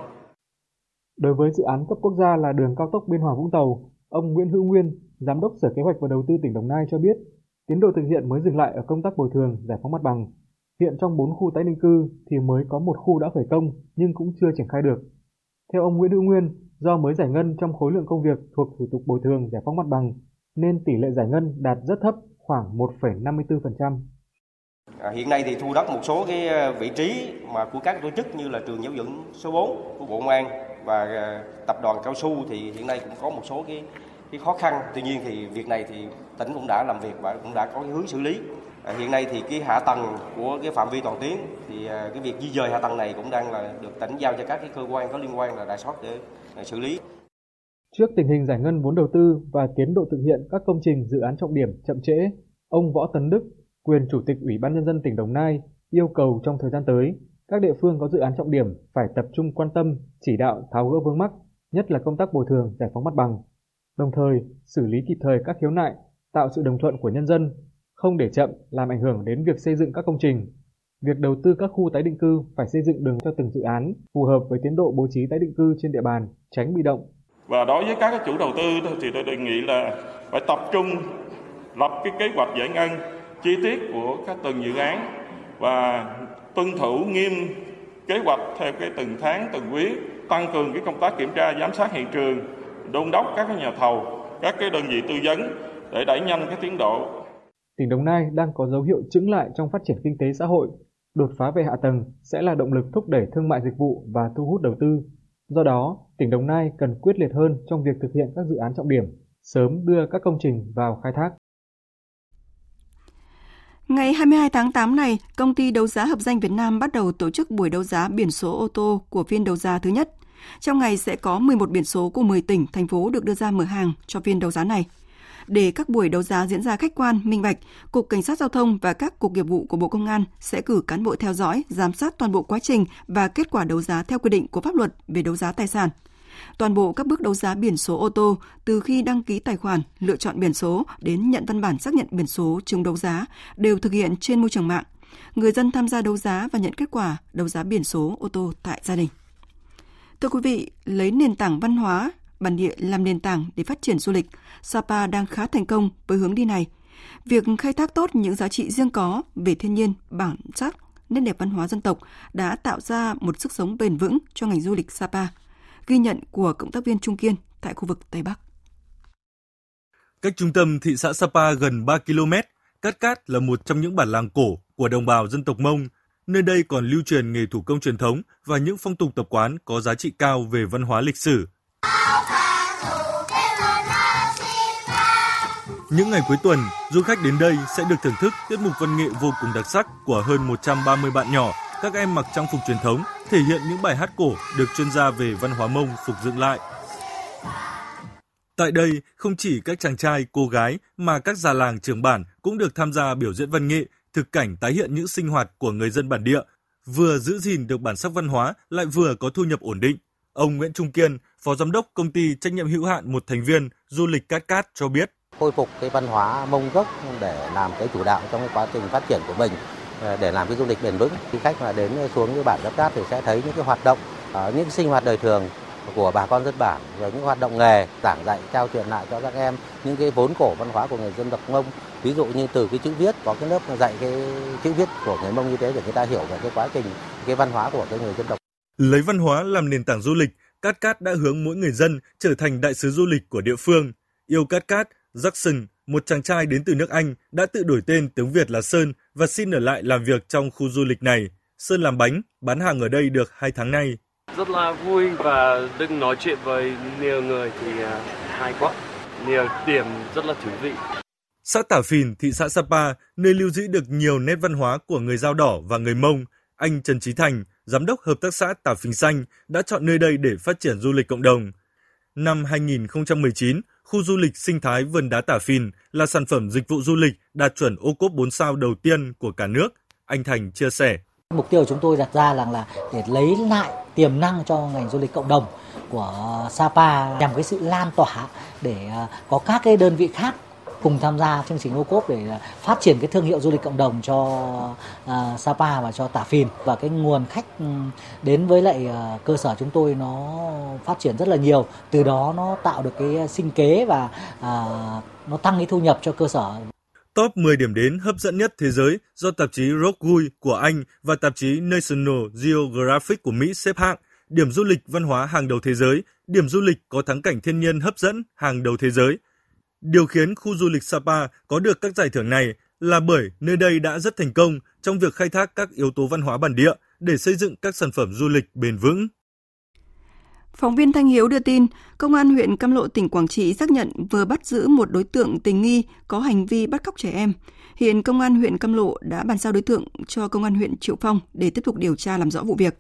Speaker 12: Đối với dự án cấp quốc gia là đường cao tốc Biên Hòa Vũng Tàu, ông Nguyễn Hữu Nguyên, Giám đốc Sở Kế hoạch và Đầu tư tỉnh Đồng Nai cho biết, tiến độ thực hiện mới dừng lại ở công tác bồi thường, giải phóng mặt bằng. Hiện trong 4 khu tái định cư thì mới có một khu đã khởi công nhưng cũng chưa triển khai được. Theo ông Nguyễn Hữu Nguyên, do mới giải ngân trong khối lượng công việc thuộc thủ tục bồi thường giải phóng mặt bằng nên tỷ lệ giải ngân đạt rất thấp, khoảng 1,54%.
Speaker 15: À, hiện nay thì thu đất một số cái ờ, vị trí mà của các tổ chức như là trường giáo dưỡng số 4 của Bộ Công an và ờ, tập đoàn cao su thì hiện nay cũng có một số cái cái khó khăn. Tuy nhiên thì việc này thì tỉnh cũng đã làm việc và cũng đã có cái hướng xử lý. À, hiện nay thì cái hạ tầng của cái phạm vi toàn tuyến thì à, cái việc di dời hạ tầng này cũng đang là được tỉnh giao cho các cái cơ quan có liên quan là rà soát để à, xử lý.
Speaker 12: Trước tình hình giải ngân vốn đầu tư và tiến độ thực hiện các công trình dự án trọng điểm chậm trễ, ông Võ Tấn Đức, quyền Chủ tịch Ủy ban Nhân dân tỉnh Đồng Nai, yêu cầu trong thời gian tới, các địa phương có dự án trọng điểm phải tập trung quan tâm, chỉ đạo tháo gỡ vướng mắc, nhất là công tác bồi thường, giải phóng mặt bằng. Đồng thời, xử lý kịp thời các khiếu nại, tạo sự đồng thuận của nhân dân, không để chậm làm ảnh hưởng đến việc xây dựng các công trình. Việc đầu tư các khu tái định cư phải xây dựng đường cho từng dự án phù hợp với tiến độ bố trí tái định cư trên địa bàn, tránh bị động,
Speaker 16: và đối với các chủ đầu tư thì tôi đề nghị là phải tập trung lập cái kế hoạch giải ngân chi tiết của các từng dự án và tuân thủ nghiêm kế hoạch theo cái từng tháng từng quý tăng cường cái công tác kiểm tra giám sát hiện trường đôn đốc các nhà thầu các cái đơn vị tư vấn để đẩy nhanh cái tiến độ
Speaker 12: tỉnh Đồng Nai đang có dấu hiệu chững lại trong phát triển kinh tế xã hội đột phá về hạ tầng sẽ là động lực thúc đẩy thương mại dịch vụ và thu hút đầu tư Do đó, tỉnh Đồng Nai cần quyết liệt hơn trong việc thực hiện các dự án trọng điểm, sớm đưa các công trình vào khai thác.
Speaker 1: Ngày 22 tháng 8 này, công ty đấu giá hợp danh Việt Nam bắt đầu tổ chức buổi đấu giá biển số ô tô của phiên đấu giá thứ nhất. Trong ngày sẽ có 11 biển số của 10 tỉnh, thành phố được đưa ra mở hàng cho phiên đấu giá này. Để các buổi đấu giá diễn ra khách quan, minh bạch, Cục Cảnh sát Giao thông và các cục nghiệp vụ của Bộ Công an sẽ cử cán bộ theo dõi, giám sát toàn bộ quá trình và kết quả đấu giá theo quy định của pháp luật về đấu giá tài sản. Toàn bộ các bước đấu giá biển số ô tô từ khi đăng ký tài khoản, lựa chọn biển số đến nhận văn bản xác nhận biển số trúng đấu giá đều thực hiện trên môi trường mạng. Người dân tham gia đấu giá và nhận kết quả đấu giá biển số ô tô tại gia đình. Thưa quý vị, lấy nền tảng văn hóa bản địa làm nền tảng để phát triển du lịch, Sapa đang khá thành công với hướng đi này. Việc khai thác tốt những giá trị riêng có về thiên nhiên, bản sắc, nét đẹp văn hóa dân tộc đã tạo ra một sức sống bền vững cho ngành du lịch Sapa. Ghi nhận của cộng tác viên Trung Kiên tại khu vực Tây Bắc.
Speaker 17: Cách trung tâm thị xã Sapa gần 3 km, Cát Cát là một trong những bản làng cổ của đồng bào dân tộc Mông. Nơi đây còn lưu truyền nghề thủ công truyền thống và những phong tục tập quán có giá trị cao về văn hóa lịch sử, Những ngày cuối tuần, du khách đến đây sẽ được thưởng thức tiết mục văn nghệ vô cùng đặc sắc của hơn 130 bạn nhỏ. Các em mặc trang phục truyền thống, thể hiện những bài hát cổ được chuyên gia về văn hóa Mông phục dựng lại. Tại đây, không chỉ các chàng trai, cô gái mà các già làng trưởng bản cũng được tham gia biểu diễn văn nghệ, thực cảnh tái hiện những sinh hoạt của người dân bản địa, vừa giữ gìn được bản sắc văn hóa lại vừa có thu nhập ổn định. Ông Nguyễn Trung Kiên, Phó Giám đốc Công ty Trách nhiệm hữu hạn một thành viên Du lịch Cát Cát cho biết
Speaker 18: khôi phục cái văn hóa mông gốc để làm cái chủ đạo trong cái quá trình phát triển của mình ờ, để làm cái du lịch bền vững. Khi khách mà đến xuống cái bản Cát Cát thì sẽ thấy những cái hoạt động, ờ, những sinh hoạt đời thường của bà con dân bản, rồi những hoạt động nghề, giảng dạy, trao truyền lại cho các em những cái vốn cổ văn hóa của người dân tộc Mông. Ví dụ như từ cái chữ viết, có cái lớp dạy cái chữ viết của người Mông như thế để người ta hiểu về cái quá trình, cái văn hóa của cái người dân tộc.
Speaker 17: Lấy văn hóa làm nền tảng du lịch, Cát Cát đã hướng mỗi người dân trở thành đại sứ du lịch của địa phương. Yêu Cát Cát Jackson, một chàng trai đến từ nước Anh, đã tự đổi tên tiếng Việt là Sơn và xin ở lại làm việc trong khu du lịch này. Sơn làm bánh, bán hàng ở đây được 2 tháng nay.
Speaker 19: Rất là vui và được nói chuyện với nhiều người thì à, hay quá. Nhiều điểm rất là thú vị.
Speaker 17: Xã Tả Phìn, thị xã Sapa, nơi lưu giữ được nhiều nét văn hóa của người Dao Đỏ và người Mông, anh Trần Trí Thành, giám đốc hợp tác xã Tả Phìn Xanh, đã chọn nơi đây để phát triển du lịch cộng đồng. Năm 2019, khu du lịch sinh thái vườn đá Tả Phìn là sản phẩm dịch vụ du lịch đạt chuẩn ô cốp 4 sao đầu tiên của cả nước. Anh Thành chia sẻ.
Speaker 20: Mục tiêu của chúng tôi đặt ra là, là để lấy lại tiềm năng cho ngành du lịch cộng đồng của Sapa nhằm cái sự lan tỏa để à, có các cái đơn vị khác cùng tham gia chương trình ô cốp để à, phát triển cái thương hiệu du lịch cộng đồng cho uh, Sapa và cho Tả Phìn và cái nguồn khách ừ, đến với lại uh, cơ sở chúng tôi nó phát triển rất là nhiều. Từ đó nó tạo được cái sinh kế và uh, nó tăng cái thu nhập cho cơ sở.
Speaker 17: Top 10 điểm đến hấp dẫn nhất thế giới do tạp chí Rockwool của Anh và tạp chí National Geographic của Mỹ xếp hạng, điểm du lịch văn hóa hàng đầu thế giới, điểm du lịch có thắng cảnh thiên nhiên hấp dẫn hàng đầu thế giới. Điều khiến khu du lịch Sapa có được các giải thưởng này là bởi nơi đây đã rất thành công trong việc khai thác các yếu tố văn hóa bản địa để xây dựng các sản phẩm du lịch bền vững.
Speaker 1: Phóng viên Thanh Hiếu đưa tin, Công an huyện Cam Lộ, tỉnh Quảng Trị xác nhận vừa bắt giữ một đối tượng tình nghi có hành vi bắt cóc trẻ em. Hiện Công an huyện Cam Lộ đã bàn giao đối tượng cho Công an huyện Triệu Phong để tiếp tục điều tra làm rõ vụ việc.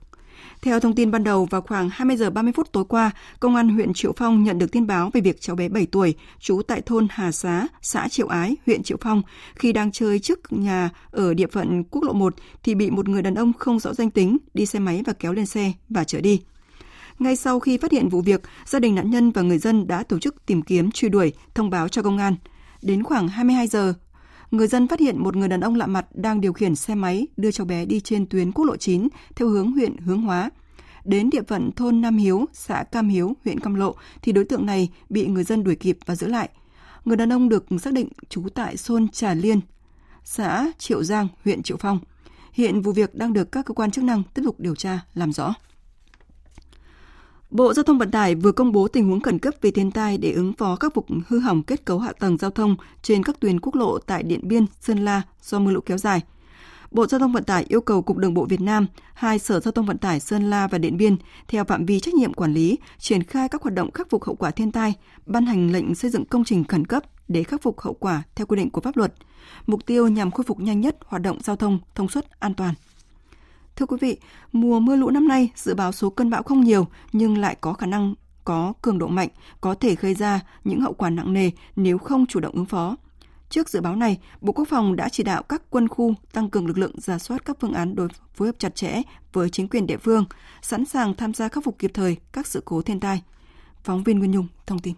Speaker 1: Theo thông tin ban đầu, vào khoảng 20 giờ 30 phút tối qua, Công an huyện Triệu Phong nhận được tin báo về việc cháu bé 7 tuổi, trú tại thôn Hà Xá, xã Triệu Ái, huyện Triệu Phong, khi đang chơi trước nhà ở địa phận quốc lộ 1 thì bị một người đàn ông không rõ danh tính đi xe máy và kéo lên xe và chở đi. Ngay sau khi phát hiện vụ việc, gia đình nạn nhân và người dân đã tổ chức tìm kiếm truy đuổi, thông báo cho công an. Đến khoảng 22 giờ, người dân phát hiện một người đàn ông lạ mặt đang điều khiển xe máy đưa cháu bé đi trên tuyến quốc lộ 9 theo hướng huyện Hướng Hóa. Đến địa phận thôn Nam Hiếu, xã Cam Hiếu, huyện Cam Lộ thì đối tượng này bị người dân đuổi kịp và giữ lại. Người đàn ông được xác định trú tại thôn Trà Liên, xã Triệu Giang, huyện Triệu Phong. Hiện vụ việc đang được các cơ quan chức năng tiếp tục điều tra, làm rõ. Bộ Giao thông Vận tải vừa công bố tình huống khẩn cấp về thiên tai để ứng phó các vụ hư hỏng kết cấu hạ tầng giao thông trên các tuyến quốc lộ tại Điện Biên, Sơn La do mưa lũ kéo dài. Bộ Giao thông Vận tải yêu cầu Cục Đường bộ Việt Nam, hai Sở Giao thông Vận tải Sơn La và Điện Biên theo phạm vi trách nhiệm quản lý triển khai các hoạt động khắc phục hậu quả thiên tai, ban hành lệnh xây dựng công trình khẩn cấp để khắc phục hậu quả theo quy định của pháp luật. Mục tiêu nhằm khôi phục nhanh nhất hoạt động giao thông thông suốt an toàn. Thưa quý vị, mùa mưa lũ năm nay dự báo số cơn bão không nhiều nhưng lại có khả năng có cường độ mạnh, có thể gây ra những hậu quả nặng nề nếu không chủ động ứng phó. Trước dự báo này, Bộ Quốc phòng đã chỉ đạo các quân khu tăng cường lực lượng giả soát các phương án đối phối hợp chặt chẽ với chính quyền địa phương, sẵn sàng tham gia khắc phục kịp thời các sự cố thiên tai. Phóng viên Nguyên Nhung thông tin.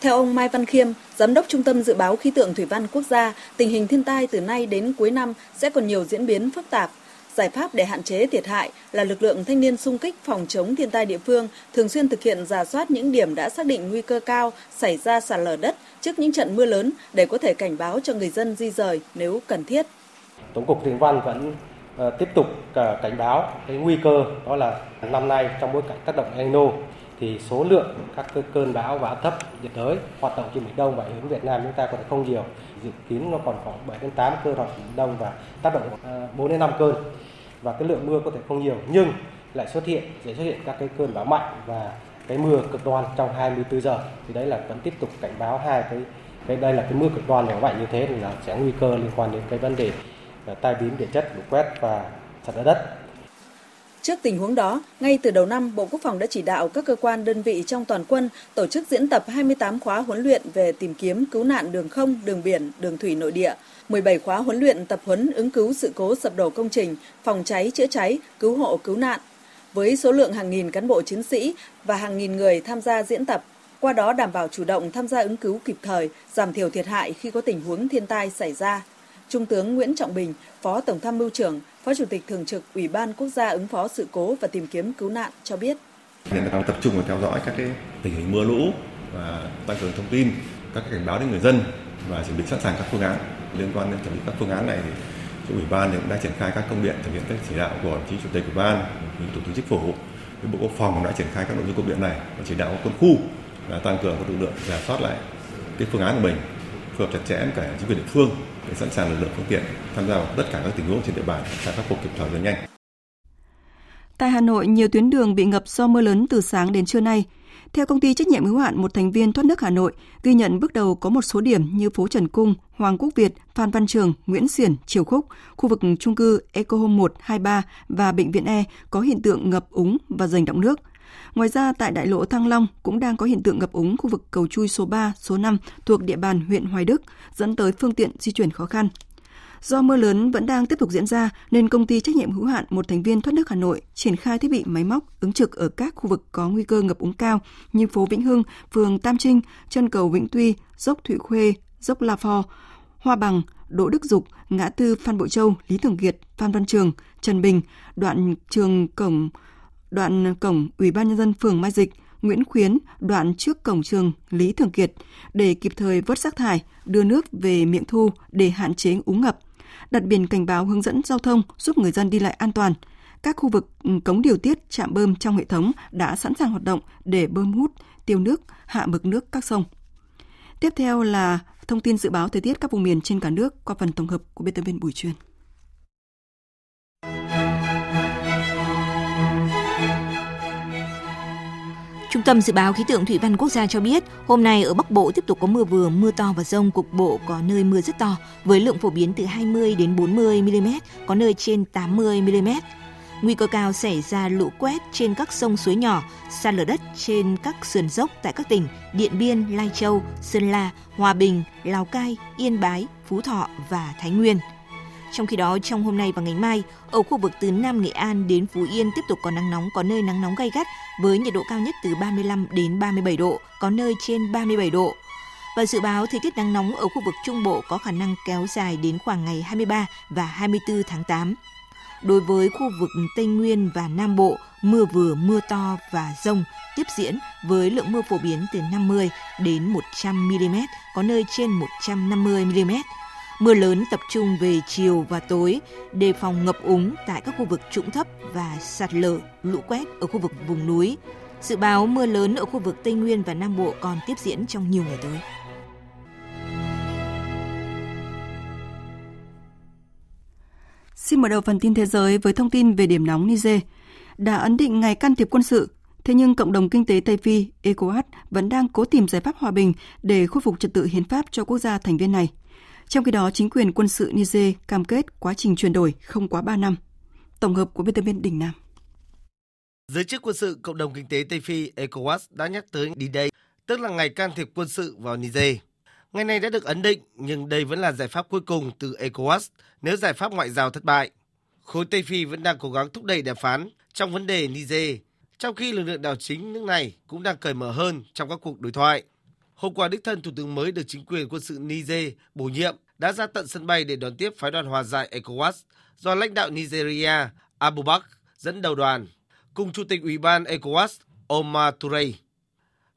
Speaker 21: Theo ông Mai Văn Khiêm, Giám đốc Trung tâm Dự báo Khí tượng Thủy văn Quốc gia, tình hình thiên tai từ nay đến cuối năm sẽ còn nhiều diễn biến phức tạp Giải pháp để hạn chế thiệt hại là lực lượng thanh niên sung kích phòng chống thiên tai địa phương thường xuyên thực hiện giả soát những điểm đã xác định nguy cơ cao xảy ra sạt lở đất trước những trận mưa lớn để có thể cảnh báo cho người dân di rời nếu cần thiết.
Speaker 22: Tổng cục Thủy văn vẫn ờ, tiếp tục ờ, cảnh báo cái nguy cơ đó là năm nay trong bối cảnh tác động El Nino thì số lượng các cơn bão và áp thấp nhiệt đới hoạt động trên biển Đông và hướng Việt Nam chúng ta còn không nhiều dự kiến nó còn khoảng 7 đến 8 cơn hoạt động đông và tác động ờ, 4 đến 5 cơn và cái lượng mưa có thể không nhiều nhưng lại xuất hiện sẽ xuất hiện các cái cơn bão mạnh và cái mưa cực đoan trong 24 giờ. Thì đấy là vẫn tiếp tục cảnh báo hai cái cái đây là cái mưa cực đoan và mạnh như thế thì là sẽ nguy cơ liên quan đến cái vấn đề à, tai biến địa chất lũ quét và sạt lở đất.
Speaker 21: Trước tình huống đó, ngay từ đầu năm, Bộ Quốc phòng đã chỉ đạo các cơ quan đơn vị trong toàn quân tổ chức diễn tập 28 khóa huấn luyện về tìm kiếm cứu nạn đường không, đường biển, đường thủy nội địa, 17 khóa huấn luyện tập huấn ứng cứu sự cố sập đổ công trình, phòng cháy chữa cháy, cứu hộ cứu nạn. Với số lượng hàng nghìn cán bộ chiến sĩ và hàng nghìn người tham gia diễn tập, qua đó đảm bảo chủ động tham gia ứng cứu kịp thời, giảm thiểu thiệt hại khi có tình huống thiên tai xảy ra. Trung tướng Nguyễn Trọng Bình, Phó Tổng tham mưu trưởng, Phó Chủ tịch Thường trực Ủy ban Quốc gia ứng phó sự cố và tìm kiếm cứu nạn cho biết.
Speaker 23: Hiện đang tập trung vào theo dõi các cái tình hình mưa lũ và tăng cường thông tin, các cảnh báo đến người dân và chuẩn bị sẵn sàng các phương án liên quan đến chuẩn bị các phương án này thì ủy ban cũng đã triển khai các công điện thực hiện các chỉ đạo của chí chủ tịch ủy ban, thủ tướng chính phủ, bộ quốc phòng đã triển khai các nội dung công điện này và chỉ đạo quân khu là tăng cường các lực lượng giả soát lại cái phương án của mình phù hợp chặt chẽ với cả chính quyền địa phương để sẵn sàng lực lượng phương tiện tham gia vào tất cả các tình huống trên địa bàn để khắc phục kịp thời rất nhanh.
Speaker 1: Tại Hà Nội, nhiều tuyến đường bị ngập do mưa lớn từ sáng đến trưa nay. Theo công ty trách nhiệm hữu hạn một thành viên thoát nước Hà Nội, ghi nhận bước đầu có một số điểm như phố Trần Cung, Hoàng Quốc Việt, Phan Văn Trường, Nguyễn Xiển, Triều Khúc, khu vực trung cư Eco Home 1, 23 và bệnh viện E có hiện tượng ngập úng và dành động nước. Ngoài ra, tại đại lộ Thăng Long cũng đang có hiện tượng ngập úng khu vực cầu chui số 3, số 5 thuộc địa bàn huyện Hoài Đức, dẫn tới phương tiện di chuyển khó khăn. Do mưa lớn vẫn đang tiếp tục diễn ra nên công ty trách nhiệm hữu hạn một thành viên thoát nước Hà Nội triển khai thiết bị máy móc ứng trực ở các khu vực có nguy cơ ngập úng cao như phố Vĩnh Hưng, phường Tam Trinh, chân cầu Vĩnh Tuy, dốc Thụy Khuê, dốc La Phò, Hoa Bằng, Đỗ Đức Dục, ngã tư Phan Bội Châu, Lý Thường Kiệt, Phan Văn Trường, Trần Bình, đoạn trường cổng đoạn cổng Ủy ban nhân dân phường Mai Dịch, Nguyễn Khuyến, đoạn trước cổng trường Lý Thường Kiệt để kịp thời vớt rác thải, đưa nước về miệng thu để hạn chế úng ngập. Đặt biển cảnh báo hướng dẫn giao thông giúp người dân đi lại an toàn. Các khu vực ừ, cống điều tiết, trạm bơm trong hệ thống đã sẵn sàng hoạt động để bơm hút, tiêu nước, hạ mực nước các sông. Tiếp theo là thông tin dự báo thời tiết các vùng miền trên cả nước qua phần tổng hợp của biên tập viên Bùi Truyền.
Speaker 24: Trung tâm Dự báo Khí tượng Thủy văn Quốc gia cho biết, hôm nay ở Bắc Bộ tiếp tục có mưa vừa, mưa to và rông cục bộ có nơi mưa rất to, với lượng phổ biến từ 20 đến 40 mm, có nơi trên 80 mm. Nguy cơ cao xảy ra lũ quét trên các sông suối nhỏ, sạt lở đất trên các sườn dốc tại các tỉnh Điện Biên, Lai Châu, Sơn La, Hòa Bình, Lào Cai, Yên Bái, Phú Thọ và Thái Nguyên – trong khi đó, trong hôm nay và ngày mai, ở khu vực từ Nam Nghệ An đến Phú Yên tiếp tục có nắng nóng, có nơi nắng nóng gay gắt với nhiệt độ cao nhất từ 35 đến 37 độ, có nơi trên 37 độ. Và dự báo thời tiết nắng nóng ở khu vực Trung Bộ có khả năng kéo dài đến khoảng ngày 23 và 24 tháng 8. Đối với khu vực Tây Nguyên và Nam Bộ, mưa vừa, mưa to và rông tiếp diễn với lượng mưa phổ biến từ 50 đến 100 mm, có nơi trên 150 mm Mưa lớn tập trung về chiều và tối, đề phòng ngập úng tại các khu vực trũng thấp và sạt lở, lũ quét ở khu vực vùng núi. Dự báo mưa lớn ở khu vực Tây Nguyên và Nam Bộ còn tiếp diễn trong nhiều ngày tới.
Speaker 1: Xin mở đầu phần tin thế giới với thông tin về điểm nóng Niger. Đã ấn định ngày can thiệp quân sự, thế nhưng cộng đồng kinh tế Tây Phi, ECOWAS vẫn đang cố tìm giải pháp hòa bình để khôi phục trật tự hiến pháp cho quốc gia thành viên này. Trong khi đó, chính quyền quân sự Niger cam kết quá trình chuyển đổi không quá 3 năm. Tổng hợp của biên tập viên Đình Nam.
Speaker 25: Giới chức quân sự Cộng đồng Kinh tế Tây Phi ECOWAS đã nhắc tới D-Day, tức là ngày can thiệp quân sự vào Niger. Ngày này đã được ấn định, nhưng đây vẫn là giải pháp cuối cùng từ ECOWAS nếu giải pháp ngoại giao thất bại. Khối Tây Phi vẫn đang cố gắng thúc đẩy đàm phán trong vấn đề Niger, trong khi lực lượng đảo chính nước này cũng đang cởi mở hơn trong các cuộc đối thoại. Hôm qua, đích thân Thủ tướng mới được chính quyền quân sự Niger bổ nhiệm đã ra tận sân bay để đón tiếp phái đoàn hòa giải ECOWAS do lãnh đạo Nigeria Abubakar dẫn đầu đoàn, cùng Chủ tịch Ủy ban ECOWAS Omar Touré.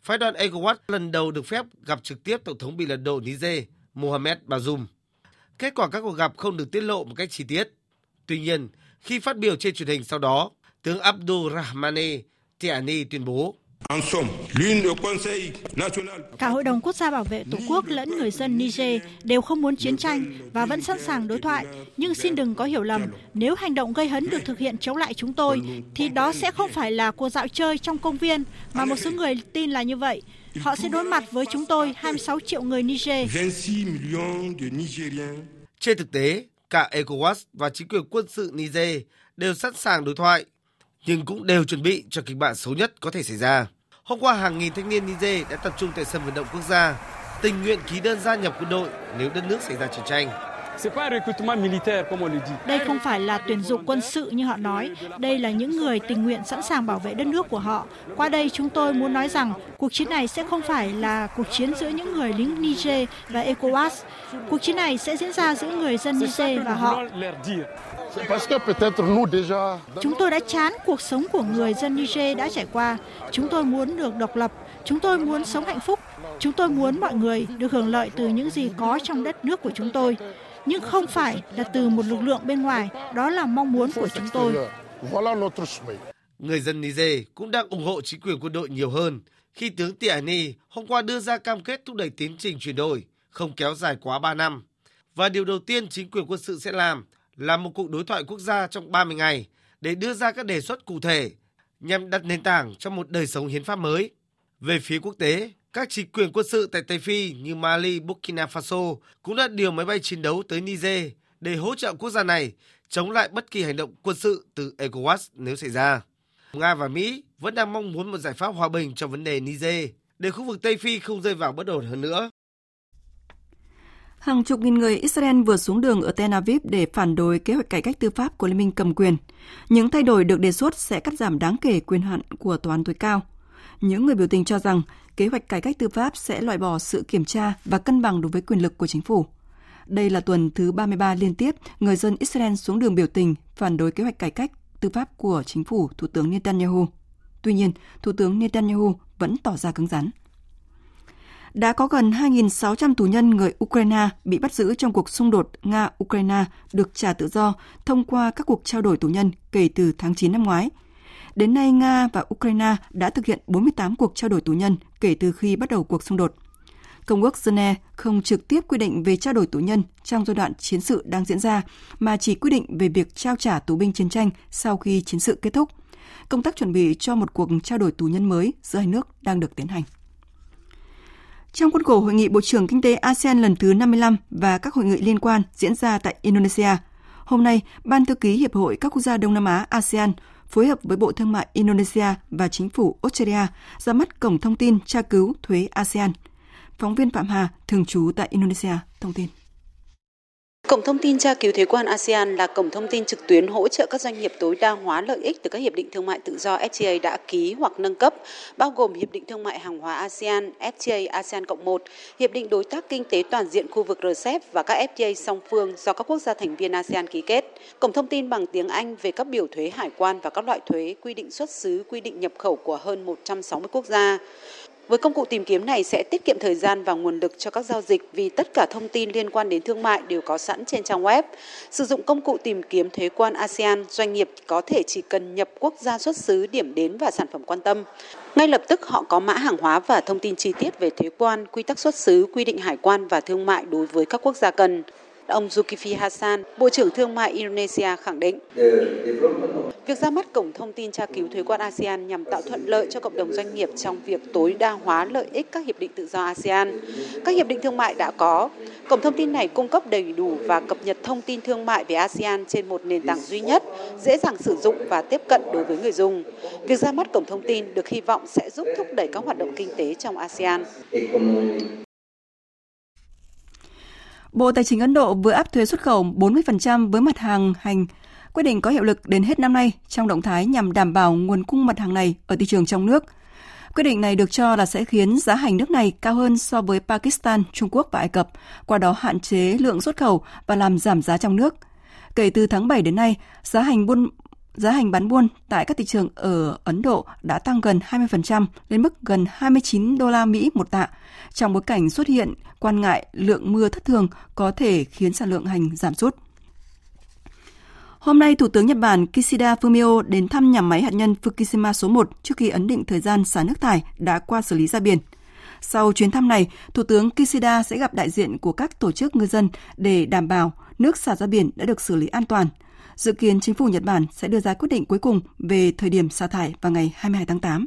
Speaker 25: Phái đoàn ECOWAS lần đầu được phép gặp trực tiếp Tổng thống bị lật đổ Niger Mohamed Bazoum. Kết quả các cuộc gặp không được tiết lộ một cách chi tiết. Tuy nhiên, khi phát biểu trên truyền hình sau đó, tướng Abdurrahmane Tiani tuyên bố
Speaker 26: Cả Hội đồng Quốc gia bảo vệ Tổ quốc lẫn người dân Niger đều không muốn chiến tranh và vẫn sẵn sàng đối thoại. Nhưng xin đừng có hiểu lầm, nếu hành động gây hấn được thực hiện chống lại chúng tôi, thì đó sẽ không phải là cuộc dạo chơi trong công viên, mà một số người tin là như vậy. Họ sẽ đối mặt với chúng tôi, 26 triệu người Niger.
Speaker 25: Trên thực tế, cả ECOWAS và chính quyền quân sự Niger đều sẵn sàng đối thoại nhưng cũng đều chuẩn bị cho kịch bản xấu nhất có thể xảy ra. Hôm qua, hàng nghìn thanh niên Niger đã tập trung tại sân vận động quốc gia, tình nguyện ký đơn gia nhập quân đội nếu đất nước xảy ra chiến tranh.
Speaker 26: Đây không phải là tuyển dụng quân sự như họ nói, đây là những người tình nguyện sẵn sàng bảo vệ đất nước của họ. Qua đây chúng tôi muốn nói rằng cuộc chiến này sẽ không phải là cuộc chiến giữa những người lính Niger và ECOWAS. Cuộc chiến này sẽ diễn ra giữa người dân Niger và họ. Chúng tôi đã chán cuộc sống của người dân Niger đã trải qua. Chúng tôi muốn được độc lập, chúng tôi muốn sống hạnh phúc, chúng tôi muốn mọi người được hưởng lợi từ những gì có trong đất nước của chúng tôi nhưng không phải là từ một lực lượng bên ngoài, đó là mong muốn của chúng tôi.
Speaker 25: Người dân Niger cũng đang ủng hộ chính quyền quân đội nhiều hơn khi tướng Tiani hôm qua đưa ra cam kết thúc đẩy tiến trình chuyển đổi, không kéo dài quá 3 năm. Và điều đầu tiên chính quyền quân sự sẽ làm là một cuộc đối thoại quốc gia trong 30 ngày để đưa ra các đề xuất cụ thể nhằm đặt nền tảng cho một đời sống hiến pháp mới. Về phía quốc tế, các chính quyền quân sự tại Tây Phi như Mali, Burkina Faso cũng đã điều máy bay chiến đấu tới Niger để hỗ trợ quốc gia này chống lại bất kỳ hành động quân sự từ ECOWAS nếu xảy ra. Nga và Mỹ vẫn đang mong muốn một giải pháp hòa bình cho vấn đề Niger để khu vực Tây Phi không rơi vào bất ổn hơn nữa.
Speaker 1: Hàng chục nghìn người Israel vừa xuống đường ở Tel Aviv để phản đối kế hoạch cải cách tư pháp của Liên minh cầm quyền. Những thay đổi được đề xuất sẽ cắt giảm đáng kể quyền hạn của tòa án tối cao. Những người biểu tình cho rằng kế hoạch cải cách tư pháp sẽ loại bỏ sự kiểm tra và cân bằng đối với quyền lực của chính phủ. Đây là tuần thứ 33 liên tiếp người dân Israel xuống đường biểu tình phản đối kế hoạch cải cách tư pháp của chính phủ Thủ tướng Netanyahu. Tuy nhiên, Thủ tướng Netanyahu vẫn tỏ ra cứng rắn. Đã có gần 2.600 tù nhân người Ukraine bị bắt giữ trong cuộc xung đột Nga-Ukraine được trả tự do thông qua các cuộc trao đổi tù nhân kể từ tháng 9 năm ngoái. Đến nay, Nga và Ukraine đã thực hiện 48 cuộc trao đổi tù nhân kể từ khi bắt đầu cuộc xung đột. Công ước Geneva không trực tiếp quy định về trao đổi tù nhân trong giai đoạn chiến sự đang diễn ra, mà chỉ quy định về việc trao trả tù binh chiến tranh sau khi chiến sự kết thúc. Công tác chuẩn bị cho một cuộc trao đổi tù nhân mới giữa hai nước đang được tiến hành. Trong khuôn khổ Hội nghị Bộ trưởng Kinh tế ASEAN lần thứ 55 và các hội nghị liên quan diễn ra tại Indonesia, hôm nay, Ban thư ký Hiệp hội các quốc gia Đông Nam Á ASEAN phối hợp với Bộ Thương mại Indonesia và Chính phủ Australia ra mắt Cổng Thông tin tra cứu thuế ASEAN – Phóng viên Phạm Hà, thường trú tại Indonesia, thông tin.
Speaker 27: Cổng thông tin tra cứu thuế quan ASEAN là cổng thông tin trực tuyến hỗ trợ các doanh nghiệp tối đa hóa lợi ích từ các hiệp định thương mại tự do FTA đã ký hoặc nâng cấp, bao gồm Hiệp định Thương mại Hàng hóa ASEAN, FTA ASEAN Cộng 1, Hiệp định Đối tác Kinh tế Toàn diện khu vực RCEP và các FTA song phương do các quốc gia thành viên ASEAN ký kết. Cổng thông tin bằng tiếng Anh về các biểu thuế hải quan và các loại thuế, quy định xuất xứ, quy định nhập khẩu của hơn 160 quốc gia. Với công cụ tìm kiếm này sẽ tiết kiệm thời gian và nguồn lực cho các giao dịch vì tất cả thông tin liên quan đến thương mại đều có sẵn trên trang web. Sử dụng công cụ tìm kiếm thuế quan ASEAN, doanh nghiệp có thể chỉ cần nhập quốc gia xuất xứ, điểm đến và sản phẩm quan tâm. Ngay lập tức họ có mã hàng hóa và thông tin chi tiết về thuế quan, quy tắc xuất xứ, quy định hải quan và thương mại đối với các quốc gia cần. Ông Zulkifli Hassan, Bộ trưởng Thương mại Indonesia khẳng định, việc ra mắt cổng thông tin tra cứu thuế quan ASEAN nhằm tạo thuận lợi cho cộng đồng doanh nghiệp trong việc tối đa hóa lợi ích các hiệp định tự do ASEAN. Các hiệp định thương mại đã có. Cổng thông tin này cung cấp đầy đủ và cập nhật thông tin thương mại về ASEAN trên một nền tảng duy nhất, dễ dàng sử dụng và tiếp cận đối với người dùng. Việc ra mắt cổng thông tin được hy vọng sẽ giúp thúc đẩy các hoạt động kinh tế trong ASEAN.
Speaker 1: Bộ Tài chính Ấn Độ vừa áp thuế xuất khẩu 40% với mặt hàng hành quyết định có hiệu lực đến hết năm nay trong động thái nhằm đảm bảo nguồn cung mặt hàng này ở thị trường trong nước. Quyết định này được cho là sẽ khiến giá hành nước này cao hơn so với Pakistan, Trung Quốc và Ai Cập, qua đó hạn chế lượng xuất khẩu và làm giảm giá trong nước. Kể từ tháng 7 đến nay, giá hành buôn giá hành bán buôn tại các thị trường ở Ấn Độ đã tăng gần 20% lên mức gần 29 đô la Mỹ một tạ, trong bối cảnh xuất hiện quan ngại lượng mưa thất thường có thể khiến sản lượng hành giảm sút. Hôm nay, Thủ tướng Nhật Bản Kishida Fumio đến thăm nhà máy hạt nhân Fukushima số 1 trước khi ấn định thời gian xả nước thải đã qua xử lý ra biển. Sau chuyến thăm này, Thủ tướng Kishida sẽ gặp đại diện của các tổ chức ngư dân để đảm bảo nước xả ra biển đã được xử lý an toàn. Dự kiến chính phủ Nhật Bản sẽ đưa ra quyết định cuối cùng về thời điểm xả thải vào ngày 22 tháng 8.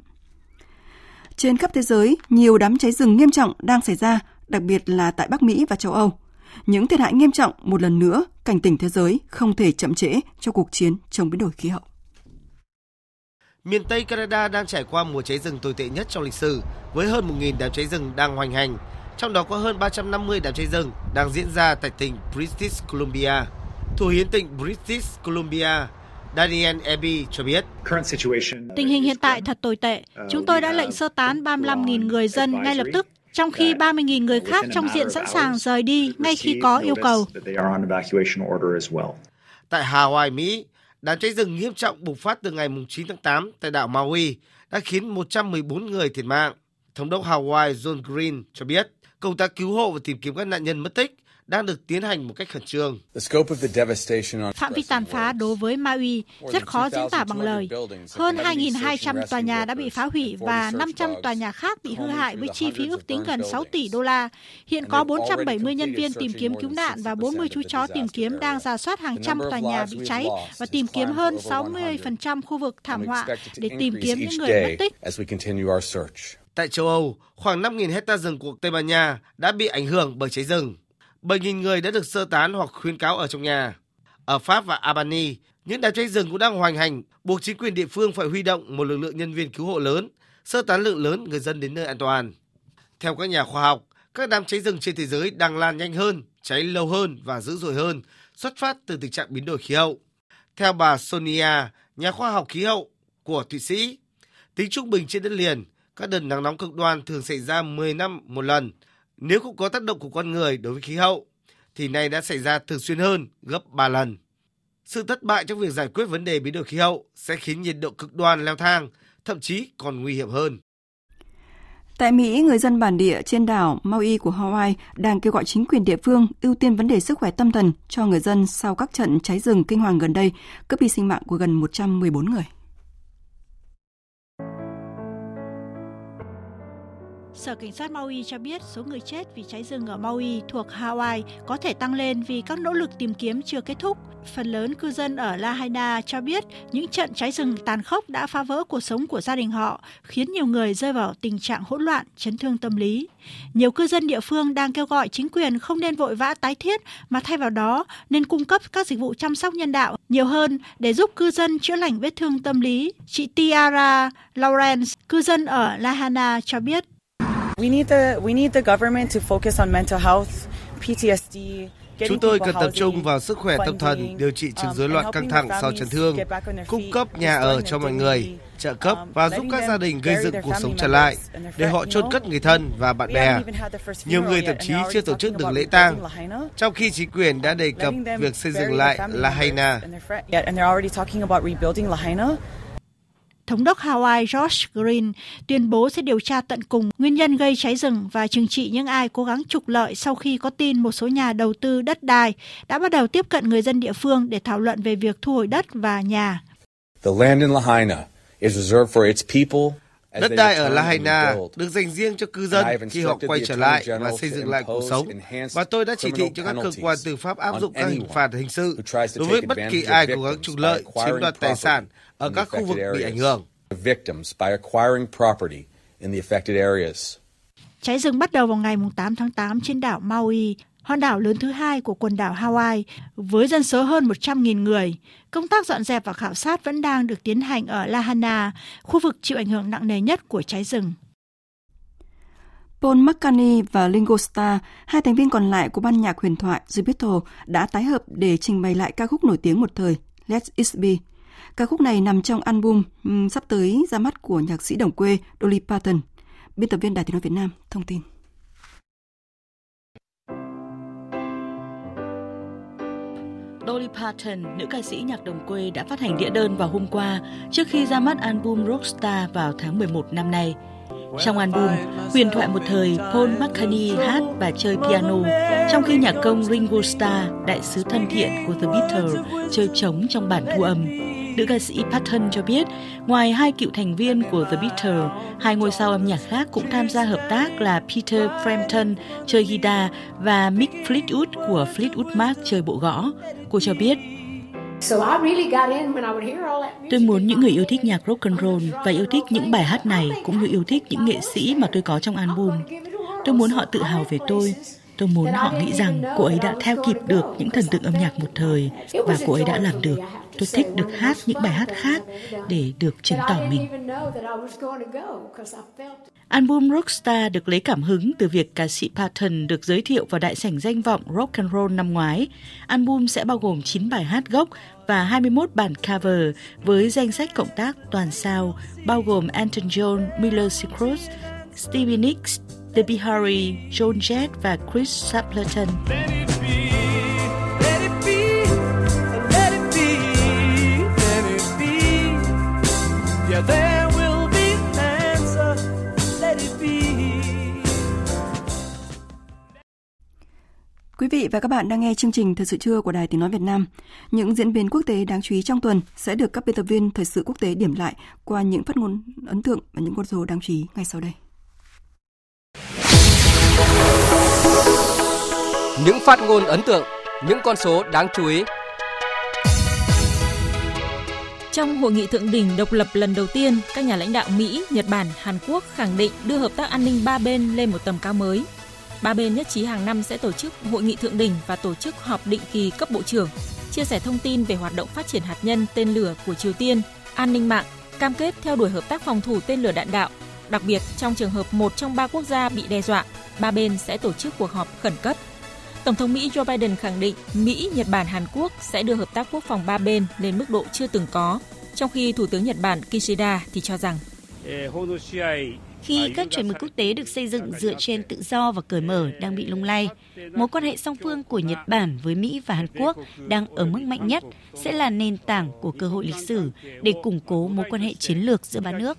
Speaker 1: Trên khắp thế giới, nhiều đám cháy rừng nghiêm trọng đang xảy ra, đặc biệt là tại Bắc Mỹ và châu Âu. Những thiệt hại nghiêm trọng một lần nữa cảnh tỉnh thế giới không thể chậm trễ cho cuộc chiến chống biến đổi khí hậu.
Speaker 25: Miền Tây Canada đang trải qua mùa cháy rừng tồi tệ nhất trong lịch sử với hơn 1.000 đám cháy rừng đang hoành hành, trong đó có hơn 350 đám cháy rừng đang diễn ra tại tỉnh British Columbia. Thủ hiến tỉnh British Columbia Daniel Abbey cho biết.
Speaker 26: Tình hình hiện tại thật tồi tệ. Chúng tôi đã lệnh sơ tán 35.000 người dân ngay lập tức trong khi 30.000 người khác trong diện sẵn sàng rời đi ngay khi có yêu cầu.
Speaker 25: Tại Hawaii, Mỹ, đám cháy rừng nghiêm trọng bùng phát từ ngày 9 tháng 8 tại đảo Maui đã khiến 114 người thiệt mạng. Thống đốc Hawaii John Green cho biết công tác cứu hộ và tìm kiếm các nạn nhân mất tích đang được tiến hành một cách khẩn trương.
Speaker 26: Phạm vi tàn phá đối với Maui rất khó diễn tả bằng lời. Hơn 2.200 tòa nhà đã bị phá hủy và 500 tòa nhà khác bị hư hại với chi phí ước tính gần 6 tỷ đô la. Hiện có 470 nhân viên tìm kiếm cứu nạn và 40 chú chó tìm kiếm đang giả soát hàng trăm tòa nhà bị cháy và tìm kiếm hơn 60% khu vực thảm họa để tìm kiếm những người mất tích.
Speaker 25: Tại châu Âu, khoảng 5.000 hecta rừng của Tây Ban Nha đã bị ảnh hưởng bởi cháy rừng. 7.000 người đã được sơ tán hoặc khuyến cáo ở trong nhà. Ở Pháp và Albany, những đám cháy rừng cũng đang hoành hành, buộc chính quyền địa phương phải huy động một lực lượng nhân viên cứu hộ lớn, sơ tán lượng lớn người dân đến nơi an toàn. Theo các nhà khoa học, các đám cháy rừng trên thế giới đang lan nhanh hơn cháy lâu hơn và dữ dội hơn, xuất phát từ tình trạng biến đổi khí hậu. Theo bà Sonia, nhà khoa học khí hậu của Thụy Sĩ, tính trung bình trên đất liền, các đợt nắng nóng cực đoan thường xảy ra 10 năm một lần. Nếu không có tác động của con người đối với khí hậu, thì nay đã xảy ra thường xuyên hơn gấp 3 lần. Sự thất bại trong việc giải quyết vấn đề biến đổi khí hậu sẽ khiến nhiệt độ cực đoan leo thang, thậm chí còn nguy hiểm hơn.
Speaker 1: Tại Mỹ, người dân bản địa trên đảo Maui của Hawaii đang kêu gọi chính quyền địa phương ưu tiên vấn đề sức khỏe tâm thần cho người dân sau các trận cháy rừng kinh hoàng gần đây, cướp đi sinh mạng của gần 114 người.
Speaker 26: Sở Cảnh sát Maui cho biết số người chết vì cháy rừng ở Maui thuộc Hawaii có thể tăng lên vì các nỗ lực tìm kiếm chưa kết thúc. Phần lớn cư dân ở Lahaina cho biết những trận cháy rừng tàn khốc đã phá vỡ cuộc sống của gia đình họ, khiến nhiều người rơi vào tình trạng hỗn loạn, chấn thương tâm lý. Nhiều cư dân địa phương đang kêu gọi chính quyền không nên vội vã tái thiết mà thay vào đó nên cung cấp các dịch vụ chăm sóc nhân đạo nhiều hơn để giúp cư dân chữa lành vết thương tâm lý. Chị Tiara Lawrence, cư dân ở Lahaina cho biết
Speaker 28: We need the we need the government to focus on mental health, PTSD.
Speaker 25: Chúng tôi cần tập trung vào sức khỏe tâm thần, điều trị chứng rối loạn căng thẳng sau chấn thương, cung cấp nhà ở cho mọi người, trợ cấp và giúp các gia đình gây dựng cuộc sống trở lại để họ chôn cất người thân và bạn bè. Nhiều người thậm chí chưa tổ chức được lễ tang, trong khi chính quyền đã đề cập việc xây dựng lại Lahaina.
Speaker 26: Thống đốc Hawaii Josh Green tuyên bố sẽ điều tra tận cùng nguyên nhân gây cháy rừng và trừng trị những ai cố gắng trục lợi sau khi có tin một số nhà đầu tư đất đai đã bắt đầu tiếp cận người dân địa phương để thảo luận về việc thu hồi đất và nhà.
Speaker 29: The land in Lahaina is reserved for its people
Speaker 25: Đất đai ở Lahaina được dành riêng cho cư dân khi họ quay trở lại và xây dựng lại cuộc sống. Và tôi đã chỉ thị cho các cơ quan tư pháp áp dụng các hình phạt hình sự đối với bất kỳ ai cố gắng trục lợi, chiếm đoạt tài sản ở các khu vực bị ảnh hưởng.
Speaker 26: Cháy rừng bắt đầu vào ngày 8 tháng 8 trên đảo Maui, hòn đảo lớn thứ hai của quần đảo Hawaii, với dân số hơn 100.000 người. Công tác dọn dẹp và khảo sát vẫn đang được tiến hành ở Lahana, khu vực chịu ảnh hưởng nặng nề nhất của cháy rừng.
Speaker 1: Paul McCartney và Ringo Starr, hai thành viên còn lại của ban nhạc huyền thoại The Beatles, đã tái hợp để trình bày lại ca khúc nổi tiếng một thời Let It Be. Ca khúc này nằm trong album um, sắp tới ra mắt của nhạc sĩ đồng quê Dolly Parton. Biên tập viên Đài tiếng nói Việt Nam thông tin.
Speaker 30: Dolly Parton, nữ ca sĩ nhạc đồng quê đã phát hành đĩa đơn vào hôm qua trước khi ra mắt album Rockstar vào tháng 11 năm nay. Trong album, huyền thoại một thời Paul McCartney hát và chơi piano, trong khi nhạc công Ringo Starr, đại sứ thân thiện của The Beatles, chơi trống trong bản thu âm. Nữ ca sĩ Patton cho biết, ngoài hai cựu thành viên của The Beatles, hai ngôi sao âm nhạc khác cũng tham gia hợp tác là Peter Frampton chơi guitar và Mick Fleetwood của Fleetwood Mac chơi bộ gõ. Cô cho biết, Tôi muốn những người yêu thích nhạc rock and roll và yêu thích những bài hát này cũng như yêu thích những nghệ sĩ mà tôi có trong album. Tôi muốn họ tự hào về tôi. Tôi muốn họ nghĩ rằng cô ấy đã theo kịp được những thần tượng âm nhạc một thời và cô ấy đã làm được. Tôi thích được hát những bài hát khác để được chứng tỏ mình. Album Rockstar được lấy cảm hứng từ việc ca sĩ Patton được giới thiệu vào đại sảnh danh vọng Rock and Roll năm ngoái. Album sẽ bao gồm 9 bài hát gốc và 21 bản cover với danh sách cộng tác toàn sao bao gồm Anton John, Miller Cross, Stevie Nicks, Debbie Harry, Joan Jett và Chris Stapleton.
Speaker 1: Quý vị và các bạn đang nghe chương trình Thời sự trưa của Đài Tiếng Nói Việt Nam. Những diễn biến quốc tế đáng chú ý trong tuần sẽ được các biên tập viên Thời sự quốc tế điểm lại qua những phát ngôn ấn tượng và những con số đáng chú ý ngay sau đây.
Speaker 31: Những phát ngôn ấn tượng, những con số đáng chú ý.
Speaker 32: Trong hội nghị thượng đỉnh độc lập lần đầu tiên, các nhà lãnh đạo Mỹ, Nhật Bản, Hàn Quốc khẳng định đưa hợp tác an ninh ba bên lên một tầm cao mới. Ba bên nhất trí hàng năm sẽ tổ chức hội nghị thượng đỉnh và tổ chức họp định kỳ cấp bộ trưởng, chia sẻ thông tin về hoạt động phát triển hạt nhân tên lửa của Triều Tiên, an ninh mạng, cam kết theo đuổi hợp tác phòng thủ tên lửa đạn đạo. Đặc biệt, trong trường hợp một trong ba quốc gia bị đe dọa, ba bên sẽ tổ chức cuộc họp khẩn cấp. Tổng thống Mỹ Joe Biden khẳng định Mỹ, Nhật Bản, Hàn Quốc sẽ đưa hợp tác quốc phòng ba bên lên mức độ chưa từng có, trong khi Thủ tướng Nhật Bản Kishida thì cho rằng
Speaker 33: khi các chuẩn mực quốc tế được xây dựng dựa trên tự do và cởi mở đang bị lung lay, mối quan hệ song phương của Nhật Bản với Mỹ và Hàn Quốc đang ở mức mạnh nhất sẽ là nền tảng của cơ hội lịch sử để củng cố mối quan hệ chiến lược giữa ba nước.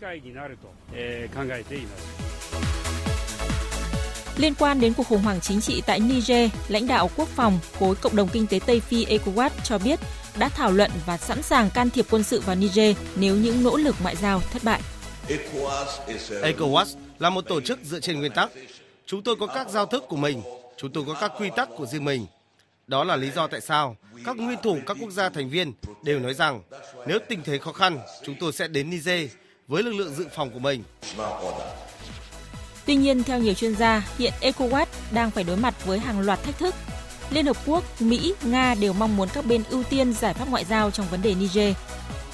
Speaker 32: Liên quan đến cuộc khủng hoảng chính trị tại Niger, lãnh đạo quốc phòng khối cộng đồng kinh tế Tây Phi ECOWAS cho biết đã thảo luận và sẵn sàng can thiệp quân sự vào Niger nếu những nỗ lực ngoại giao thất bại.
Speaker 25: ECOWAS là một tổ chức dựa trên nguyên tắc. Chúng tôi có các giao thức của mình, chúng tôi có các quy tắc của riêng mình. Đó là lý do tại sao các nguyên thủ các quốc gia thành viên đều nói rằng nếu tình thế khó khăn, chúng tôi sẽ đến Niger với lực lượng dự phòng của mình.
Speaker 32: Tuy nhiên, theo nhiều chuyên gia, hiện ECOWAS đang phải đối mặt với hàng loạt thách thức. Liên Hợp Quốc, Mỹ, Nga đều mong muốn các bên ưu tiên giải pháp ngoại giao trong vấn đề Niger.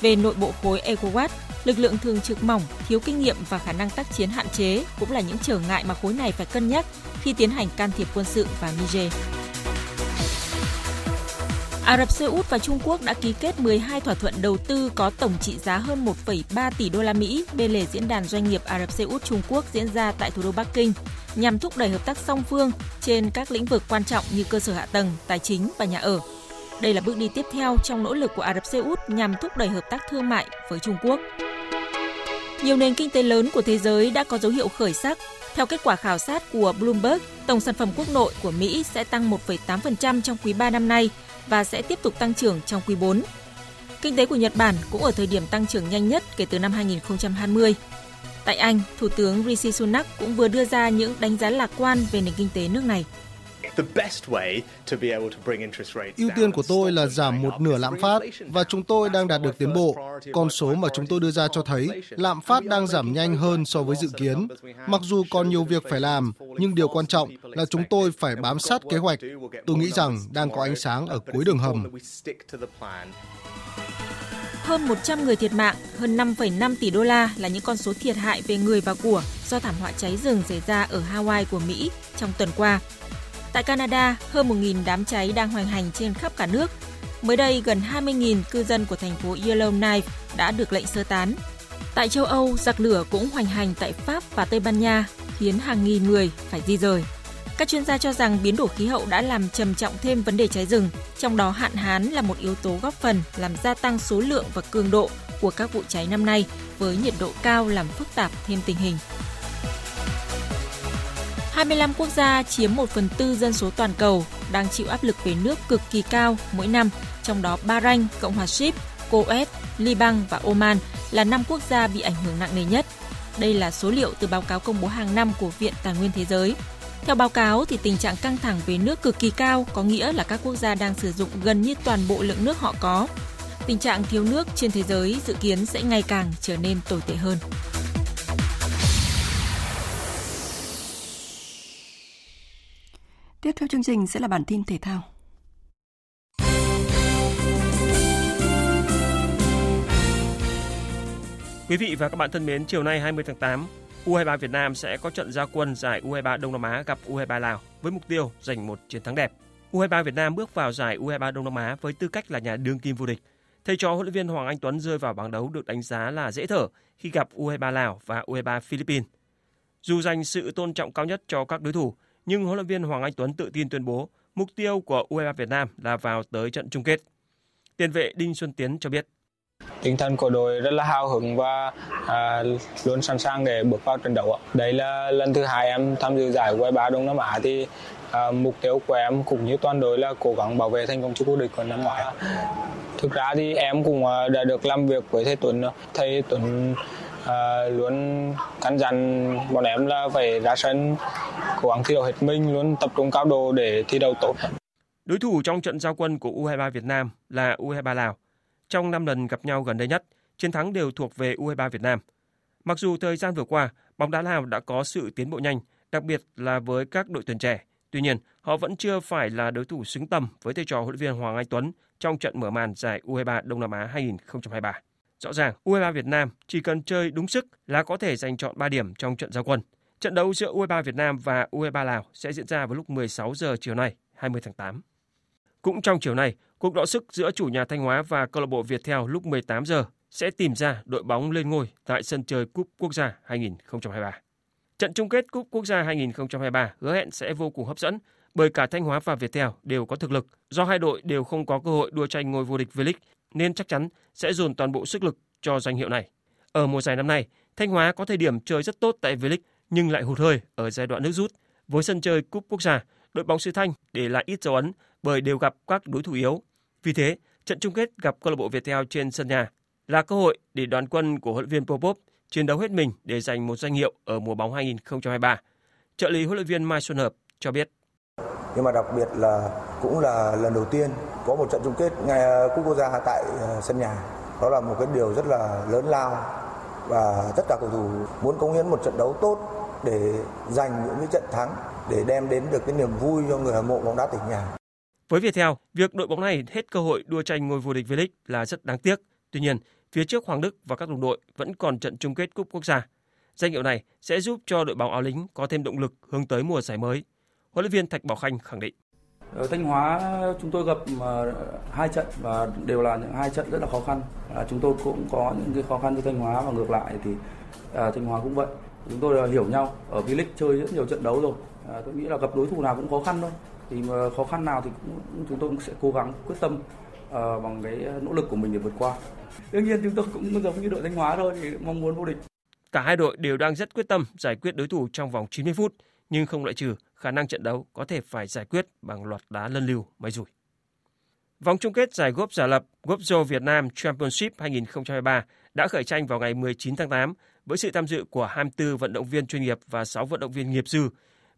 Speaker 32: Về nội bộ khối ECOWAS, lực lượng thường trực mỏng, thiếu kinh nghiệm và khả năng tác chiến hạn chế cũng là những trở ngại mà khối này phải cân nhắc khi tiến hành can thiệp quân sự vào Niger. Ả Rập Xê Út và Trung Quốc đã ký kết 12 thỏa thuận đầu tư có tổng trị giá hơn 1,3 tỷ đô la Mỹ bên lề diễn đàn doanh nghiệp Ả Rập Xê Út Trung Quốc diễn ra tại thủ đô Bắc Kinh nhằm thúc đẩy hợp tác song phương trên các lĩnh vực quan trọng như cơ sở hạ tầng, tài chính và nhà ở. Đây là bước đi tiếp theo trong nỗ lực của Ả Rập Xê Út nhằm thúc đẩy hợp tác thương mại với Trung Quốc. Nhiều nền kinh tế lớn của thế giới đã có dấu hiệu khởi sắc. Theo kết quả khảo sát của Bloomberg, tổng sản phẩm quốc nội của Mỹ sẽ tăng 1,8% trong quý 3 năm nay và sẽ tiếp tục tăng trưởng trong quý 4. Kinh tế của Nhật Bản cũng ở thời điểm tăng trưởng nhanh nhất kể từ năm 2020. Tại Anh, Thủ tướng Rishi Sunak cũng vừa đưa ra những đánh giá lạc quan về nền kinh tế nước này.
Speaker 34: Ưu tiên của tôi là giảm một nửa lạm phát và chúng tôi đang đạt được tiến bộ. Con số mà chúng tôi đưa ra cho thấy lạm phát đang giảm nhanh hơn so với dự kiến. Mặc dù còn nhiều việc phải làm, nhưng điều quan trọng là chúng tôi phải bám sát kế hoạch. Tôi nghĩ rằng đang có ánh sáng ở cuối đường hầm.
Speaker 32: Hơn 100 người thiệt mạng, hơn 5,5 tỷ đô la là những con số thiệt hại về người và của do thảm họa cháy rừng xảy ra ở Hawaii của Mỹ trong tuần qua. Tại Canada, hơn 1.000 đám cháy đang hoành hành trên khắp cả nước. Mới đây, gần 20.000 cư dân của thành phố Yellowknife đã được lệnh sơ tán. Tại châu Âu, giặc lửa cũng hoành hành tại Pháp và Tây Ban Nha, khiến hàng nghìn người phải di rời. Các chuyên gia cho rằng biến đổi khí hậu đã làm trầm trọng thêm vấn đề cháy rừng, trong đó hạn hán là một yếu tố góp phần làm gia tăng số lượng và cường độ của các vụ cháy năm nay với nhiệt độ cao làm phức tạp thêm tình hình. 25 quốc gia chiếm 1 phần tư dân số toàn cầu đang chịu áp lực về nước cực kỳ cao mỗi năm, trong đó Bahrain, Cộng hòa Ship, Kuwait, Liban và Oman là 5 quốc gia bị ảnh hưởng nặng nề nhất. Đây là số liệu từ báo cáo công bố hàng năm của Viện Tài nguyên Thế giới. Theo báo cáo thì tình trạng căng thẳng về nước cực kỳ cao có nghĩa là các quốc gia đang sử dụng gần như toàn bộ lượng nước họ có. Tình trạng thiếu nước trên thế giới dự kiến sẽ ngày càng trở nên tồi tệ hơn.
Speaker 1: Tiếp theo chương trình sẽ là bản tin thể thao.
Speaker 35: Quý vị và các bạn thân mến, chiều nay 20 tháng 8, U23 Việt Nam sẽ có trận gia quân giải U23 Đông Nam Á gặp U23 Lào với mục tiêu giành một chiến thắng đẹp. U23 Việt Nam bước vào giải U23 Đông Nam Á với tư cách là nhà đương kim vô địch. Thầy trò huấn luyện viên Hoàng Anh Tuấn rơi vào bảng đấu được đánh giá là dễ thở khi gặp U23 Lào và U23 Philippines. Dù dành sự tôn trọng cao nhất cho các đối thủ, nhưng huấn luyện viên Hoàng Anh Tuấn tự tin tuyên bố mục tiêu của U23 Việt Nam là vào tới trận chung kết. Tiền vệ Đinh Xuân Tiến cho biết.
Speaker 36: Tinh thần của đội rất là hào hứng và à, luôn sẵn sàng để bước vào trận đấu. Đây là lần thứ hai em tham dự giải U23 Đông Nam Á thì à, mục tiêu của em cũng như toàn đội là cố gắng bảo vệ thành công chức vô địch của năm ngoái. Thực ra thì em cũng à, đã được làm việc với thầy Tuấn. Thầy Tuấn à, luôn căn dặn bọn em là phải ra sân cố gắng thi đấu hết mình, luôn tập trung cao độ để thi đấu tốt.
Speaker 35: Đối thủ trong trận giao quân của U23 Việt Nam là U23 Lào. Trong 5 lần gặp nhau gần đây nhất, chiến thắng đều thuộc về U23 Việt Nam. Mặc dù thời gian vừa qua, bóng đá Lào đã có sự tiến bộ nhanh, đặc biệt là với các đội tuyển trẻ. Tuy nhiên, họ vẫn chưa phải là đối thủ xứng tầm với thầy trò huấn luyện viên Hoàng Anh Tuấn trong trận mở màn giải U23 Đông Nam Á 2023. Rõ ràng, U23 Việt Nam chỉ cần chơi đúng sức là có thể giành chọn 3 điểm trong trận giao quân. Trận đấu giữa U23 Việt Nam và U23 Lào sẽ diễn ra vào lúc 16 giờ chiều nay, 20 tháng 8. Cũng trong chiều nay, cuộc đọ sức giữa chủ nhà Thanh Hóa và câu lạc bộ Viettel lúc 18 giờ sẽ tìm ra đội bóng lên ngôi tại sân chơi Cúp Quốc gia 2023. Trận chung kết Cúp Quốc gia 2023 hứa hẹn sẽ vô cùng hấp dẫn bởi cả Thanh Hóa và Viettel đều có thực lực. Do hai đội đều không có cơ hội đua tranh ngôi vô địch V-League nên chắc chắn sẽ dồn toàn bộ sức lực cho danh hiệu này. Ở mùa giải năm nay, Thanh Hóa có thời điểm chơi rất tốt tại V-League nhưng lại hụt hơi ở giai đoạn nước rút. Với sân chơi Cúp Quốc gia, đội bóng xứ Thanh để lại ít dấu ấn bởi đều gặp các đối thủ yếu. Vì thế, trận chung kết gặp câu lạc bộ Viettel trên sân nhà là cơ hội để đoàn quân của huấn luyện viên Popov chiến đấu hết mình để giành một danh hiệu ở mùa bóng 2023. Trợ lý huấn luyện viên Mai Xuân Hợp cho biết.
Speaker 37: Nhưng mà đặc biệt là cũng là lần đầu tiên có một trận chung kết ngày cúp quốc gia tại ờ, sân nhà. Đó là một cái điều rất là lớn lao và tất cả cầu thủ muốn cống hiến một trận đấu tốt để giành những cái trận thắng để đem đến được cái niềm vui cho người hâm mộ bóng đá tỉnh nhà.
Speaker 35: Với Viettel, việc đội bóng này hết cơ hội đua tranh ngôi vô địch V-League là rất đáng tiếc. Tuy nhiên, phía trước Hoàng Đức và các đồng đội vẫn còn trận chung kết cúp quốc gia. Danh hiệu này sẽ giúp cho đội bóng áo lính có thêm động lực hướng tới mùa giải mới. Huấn luyện viên Thạch Bảo Khanh khẳng định.
Speaker 38: Ở Thanh Hóa chúng tôi gặp ờ, hai trận và đều là những hai trận rất là khó khăn. À, chúng tôi cũng có những cái khó khăn với Thanh Hóa và ngược lại thì à, Thanh Hóa cũng vậy. Chúng tôi hiểu nhau ở V-League chơi rất nhiều trận đấu rồi. À, tôi nghĩ là gặp đối thủ nào cũng khó khăn thôi. Thì mà khó khăn nào thì cũng, chúng tôi cũng sẽ cố gắng quyết tâm bằng cái nỗ lực của mình để vượt qua. Đương nhiên chúng tôi cũng giống như đội Thanh Hóa thôi thì mong muốn vô địch.
Speaker 35: Cả hai đội đều đang rất quyết tâm giải quyết đối thủ trong vòng 90 phút, nhưng không loại trừ khả năng trận đấu có thể phải giải quyết bằng loạt đá lân lưu may rủi. Vòng chung kết giải góp giả lập Gopzo Việt Nam Championship 2023 đã khởi tranh vào ngày 19 tháng 8 với sự tham dự của 24 vận động viên chuyên nghiệp và 6 vận động viên nghiệp dư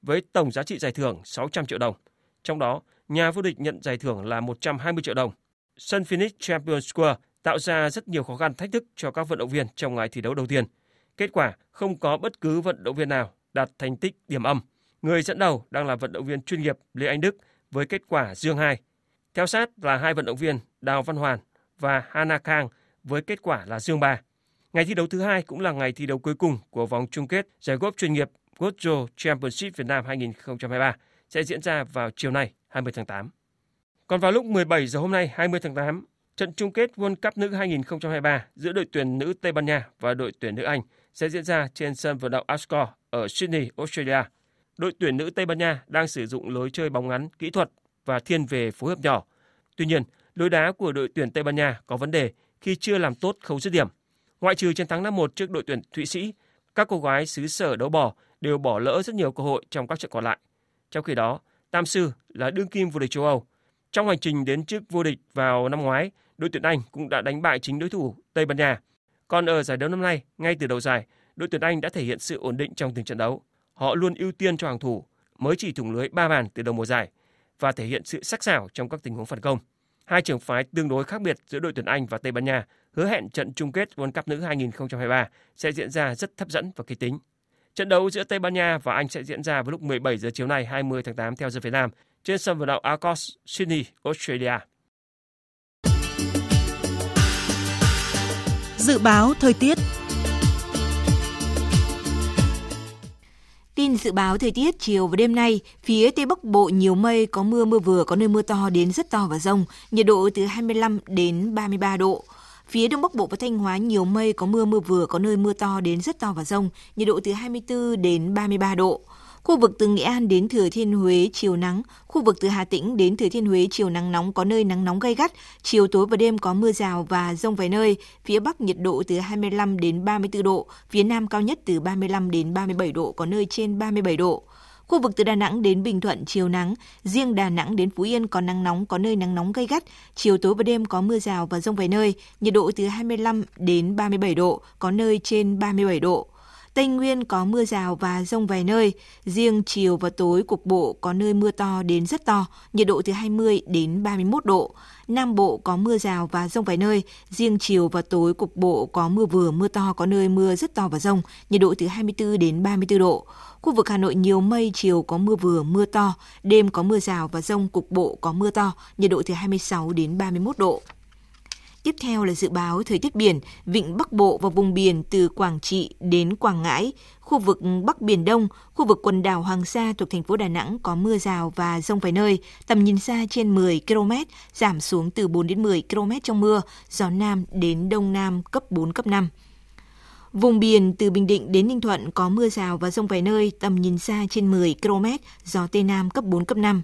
Speaker 35: với tổng giá trị giải thưởng 600 triệu đồng. Trong đó, nhà vô địch nhận giải thưởng là 120 triệu đồng. Sân Phoenix Champions Square tạo ra rất nhiều khó khăn thách thức cho các vận động viên trong ngày thi đấu đầu tiên. Kết quả, không có bất cứ vận động viên nào đạt thành tích điểm âm. Người dẫn đầu đang là vận động viên chuyên nghiệp Lê Anh Đức với kết quả dương 2. Theo sát là hai vận động viên Đào Văn Hoàn và Hana Kang với kết quả là dương 3. Ngày thi đấu thứ hai cũng là ngày thi đấu cuối cùng của vòng chung kết giải góp chuyên nghiệp Gojo Championship Việt Nam 2023 sẽ diễn ra vào chiều nay 20 tháng 8. Còn vào lúc 17 giờ hôm nay 20 tháng 8, trận chung kết World Cup nữ 2023 giữa đội tuyển nữ Tây Ban Nha và đội tuyển nữ Anh sẽ diễn ra trên sân vận động Ascot ở Sydney, Australia. Đội tuyển nữ Tây Ban Nha đang sử dụng lối chơi bóng ngắn, kỹ thuật và thiên về phối hợp nhỏ. Tuy nhiên, lối đá của đội tuyển Tây Ban Nha có vấn đề khi chưa làm tốt khâu dứt điểm. Ngoại trừ chiến thắng 5-1 trước đội tuyển Thụy Sĩ, các cô gái xứ sở đấu bò đều bỏ lỡ rất nhiều cơ hội trong các trận còn lại. Trong khi đó, Tam Sư là đương kim vô địch châu Âu. Trong hành trình đến chức vô địch vào năm ngoái, đội tuyển Anh cũng đã đánh bại chính đối thủ Tây Ban Nha. Còn ở giải đấu năm nay, ngay từ đầu giải, đội tuyển Anh đã thể hiện sự ổn định trong từng trận đấu. Họ luôn ưu tiên cho hàng thủ, mới chỉ thủng lưới 3 bàn từ đầu mùa giải và thể hiện sự sắc sảo trong các tình huống phản công. Hai trường phái tương đối khác biệt giữa đội tuyển Anh và Tây Ban Nha hứa hẹn trận chung kết World Cup nữ 2023 sẽ diễn ra rất hấp dẫn và kịch tính. Trận đấu giữa Tây Ban Nha và Anh sẽ diễn ra vào lúc 17 giờ chiều nay 20 tháng 8 theo giờ Việt Nam trên sân vận động Arcos, Sydney, Australia.
Speaker 1: Dự báo thời tiết
Speaker 24: Tin dự báo thời tiết chiều và đêm nay, phía Tây Bắc Bộ nhiều mây, có mưa mưa vừa, có nơi mưa to đến rất to và rông, nhiệt độ từ 25 đến 33 độ. Phía Đông Bắc Bộ và Thanh Hóa nhiều mây, có mưa mưa vừa, có nơi mưa to đến rất to và rông, nhiệt độ từ 24 đến 33 độ. Khu vực từ Nghệ An đến Thừa Thiên Huế chiều nắng, khu vực từ Hà Tĩnh đến Thừa Thiên Huế chiều nắng nóng có nơi nắng nóng gay gắt, chiều tối và đêm có mưa rào và rông vài nơi, phía Bắc nhiệt độ từ 25 đến 34 độ, phía Nam cao nhất từ 35 đến 37 độ, có nơi trên 37 độ. Khu vực từ Đà Nẵng đến Bình Thuận chiều nắng, riêng Đà Nẵng đến Phú Yên có nắng nóng, có nơi nắng nóng gay gắt, chiều tối và đêm có mưa rào và rông vài nơi, nhiệt độ từ 25 đến 37 độ, có nơi trên 37 độ. Tây Nguyên có mưa rào và rông vài nơi, riêng chiều và tối cục bộ có nơi mưa to đến rất to, nhiệt độ từ 20 đến 31 độ. Nam Bộ có mưa rào và rông vài nơi, riêng chiều và tối cục bộ có mưa vừa mưa to có nơi mưa rất to và rông, nhiệt độ từ 24 đến 34 độ. Khu vực Hà Nội nhiều mây, chiều có mưa vừa, mưa to, đêm có mưa rào và rông cục bộ có mưa to, nhiệt độ từ 26 đến 31 độ. Tiếp theo là dự báo thời tiết biển, vịnh Bắc Bộ và vùng biển từ Quảng Trị đến Quảng Ngãi, khu vực Bắc Biển Đông, khu vực quần đảo Hoàng Sa thuộc thành phố Đà Nẵng có mưa rào và rông vài nơi, tầm nhìn xa trên 10 km, giảm xuống từ 4 đến 10 km trong mưa, gió Nam đến Đông Nam cấp 4, cấp 5. Vùng biển từ Bình Định đến Ninh Thuận có mưa rào và rông vài nơi, tầm nhìn xa trên 10 km, gió Tây Nam cấp 4, cấp 5.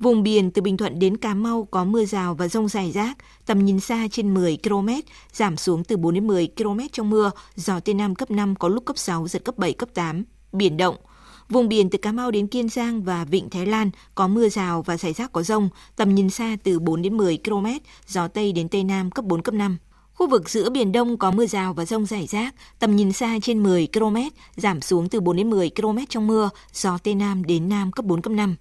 Speaker 24: Vùng biển từ Bình Thuận đến Cà Mau có mưa rào và rông rải rác, tầm nhìn xa trên 10 km, giảm xuống từ 4 đến 10 km trong mưa, gió Tây Nam cấp 5 có lúc cấp 6, giật cấp 7, cấp 8. Biển động. Vùng biển từ Cà Mau đến Kiên Giang và Vịnh Thái Lan có mưa rào và rải rác có rông, tầm nhìn xa từ 4 đến 10 km, gió Tây đến Tây Nam cấp 4, cấp 5. Khu vực giữa Biển Đông có mưa rào và rông rải rác, tầm nhìn xa trên 10 km, giảm xuống từ 4 đến 10 km trong mưa, gió Tây Nam đến Nam cấp 4, cấp 5.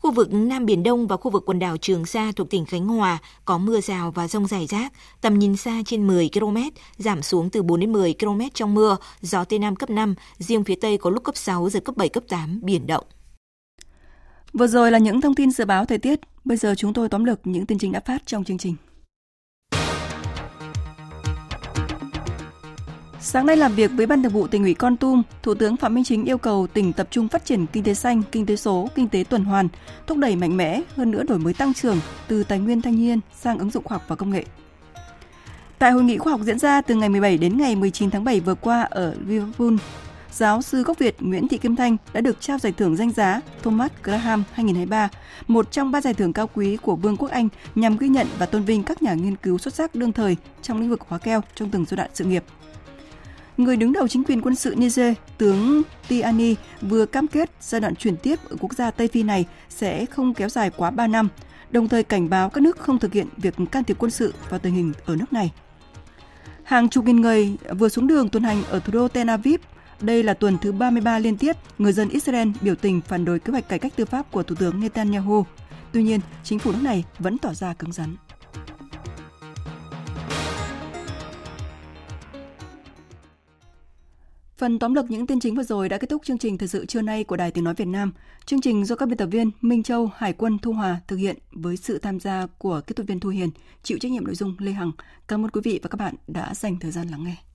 Speaker 24: Khu vực Nam Biển Đông và khu vực quần đảo Trường Sa thuộc tỉnh Khánh Hòa có mưa rào và rông rải rác, tầm nhìn xa trên 10 km, giảm xuống từ 4 đến 10 km trong mưa, gió Tây Nam cấp 5, riêng phía Tây có lúc cấp 6, giật cấp 7, cấp 8, biển động.
Speaker 1: Vừa rồi là những thông tin dự báo thời tiết, bây giờ chúng tôi tóm lược những tin chính đã phát trong chương trình. Sáng nay làm việc với Ban Thường vụ tỉnh ủy Con Tum, Thủ tướng Phạm Minh Chính yêu cầu tỉnh tập trung phát triển kinh tế xanh, kinh tế số, kinh tế tuần hoàn, thúc đẩy mạnh mẽ hơn nữa đổi mới tăng trưởng từ tài nguyên thanh niên sang ứng dụng khoa học và công nghệ. Tại hội nghị khoa học diễn ra từ ngày 17 đến ngày 19 tháng 7 vừa qua ở Liverpool, giáo sư gốc Việt Nguyễn Thị Kim Thanh đã được trao giải thưởng danh giá Thomas Graham 2023, một trong ba giải thưởng cao quý của Vương quốc Anh nhằm ghi nhận và tôn vinh các nhà nghiên cứu xuất sắc đương thời trong lĩnh vực hóa keo trong từng giai đoạn sự nghiệp người đứng đầu chính quyền quân sự Niger, tướng Tiani vừa cam kết giai đoạn chuyển tiếp ở quốc gia Tây Phi này sẽ không kéo dài quá 3 năm, đồng thời cảnh báo các nước không thực hiện việc can thiệp quân sự vào tình hình ở nước này. Hàng chục nghìn người vừa xuống đường tuần hành ở thủ đô Tel Aviv. Đây là tuần thứ 33 liên tiếp người dân Israel biểu tình phản đối kế hoạch cải cách tư pháp của Thủ tướng Netanyahu. Tuy nhiên, chính phủ nước này vẫn tỏ ra cứng rắn. Phần tóm lược những tin chính vừa rồi đã kết thúc chương trình thời sự trưa nay của Đài Tiếng Nói Việt Nam. Chương trình do các biên tập viên Minh Châu, Hải quân, Thu Hòa thực hiện với sự tham gia của kỹ thuật viên Thu Hiền, chịu trách nhiệm nội dung Lê Hằng. Cảm ơn quý vị và các bạn đã dành thời gian lắng nghe.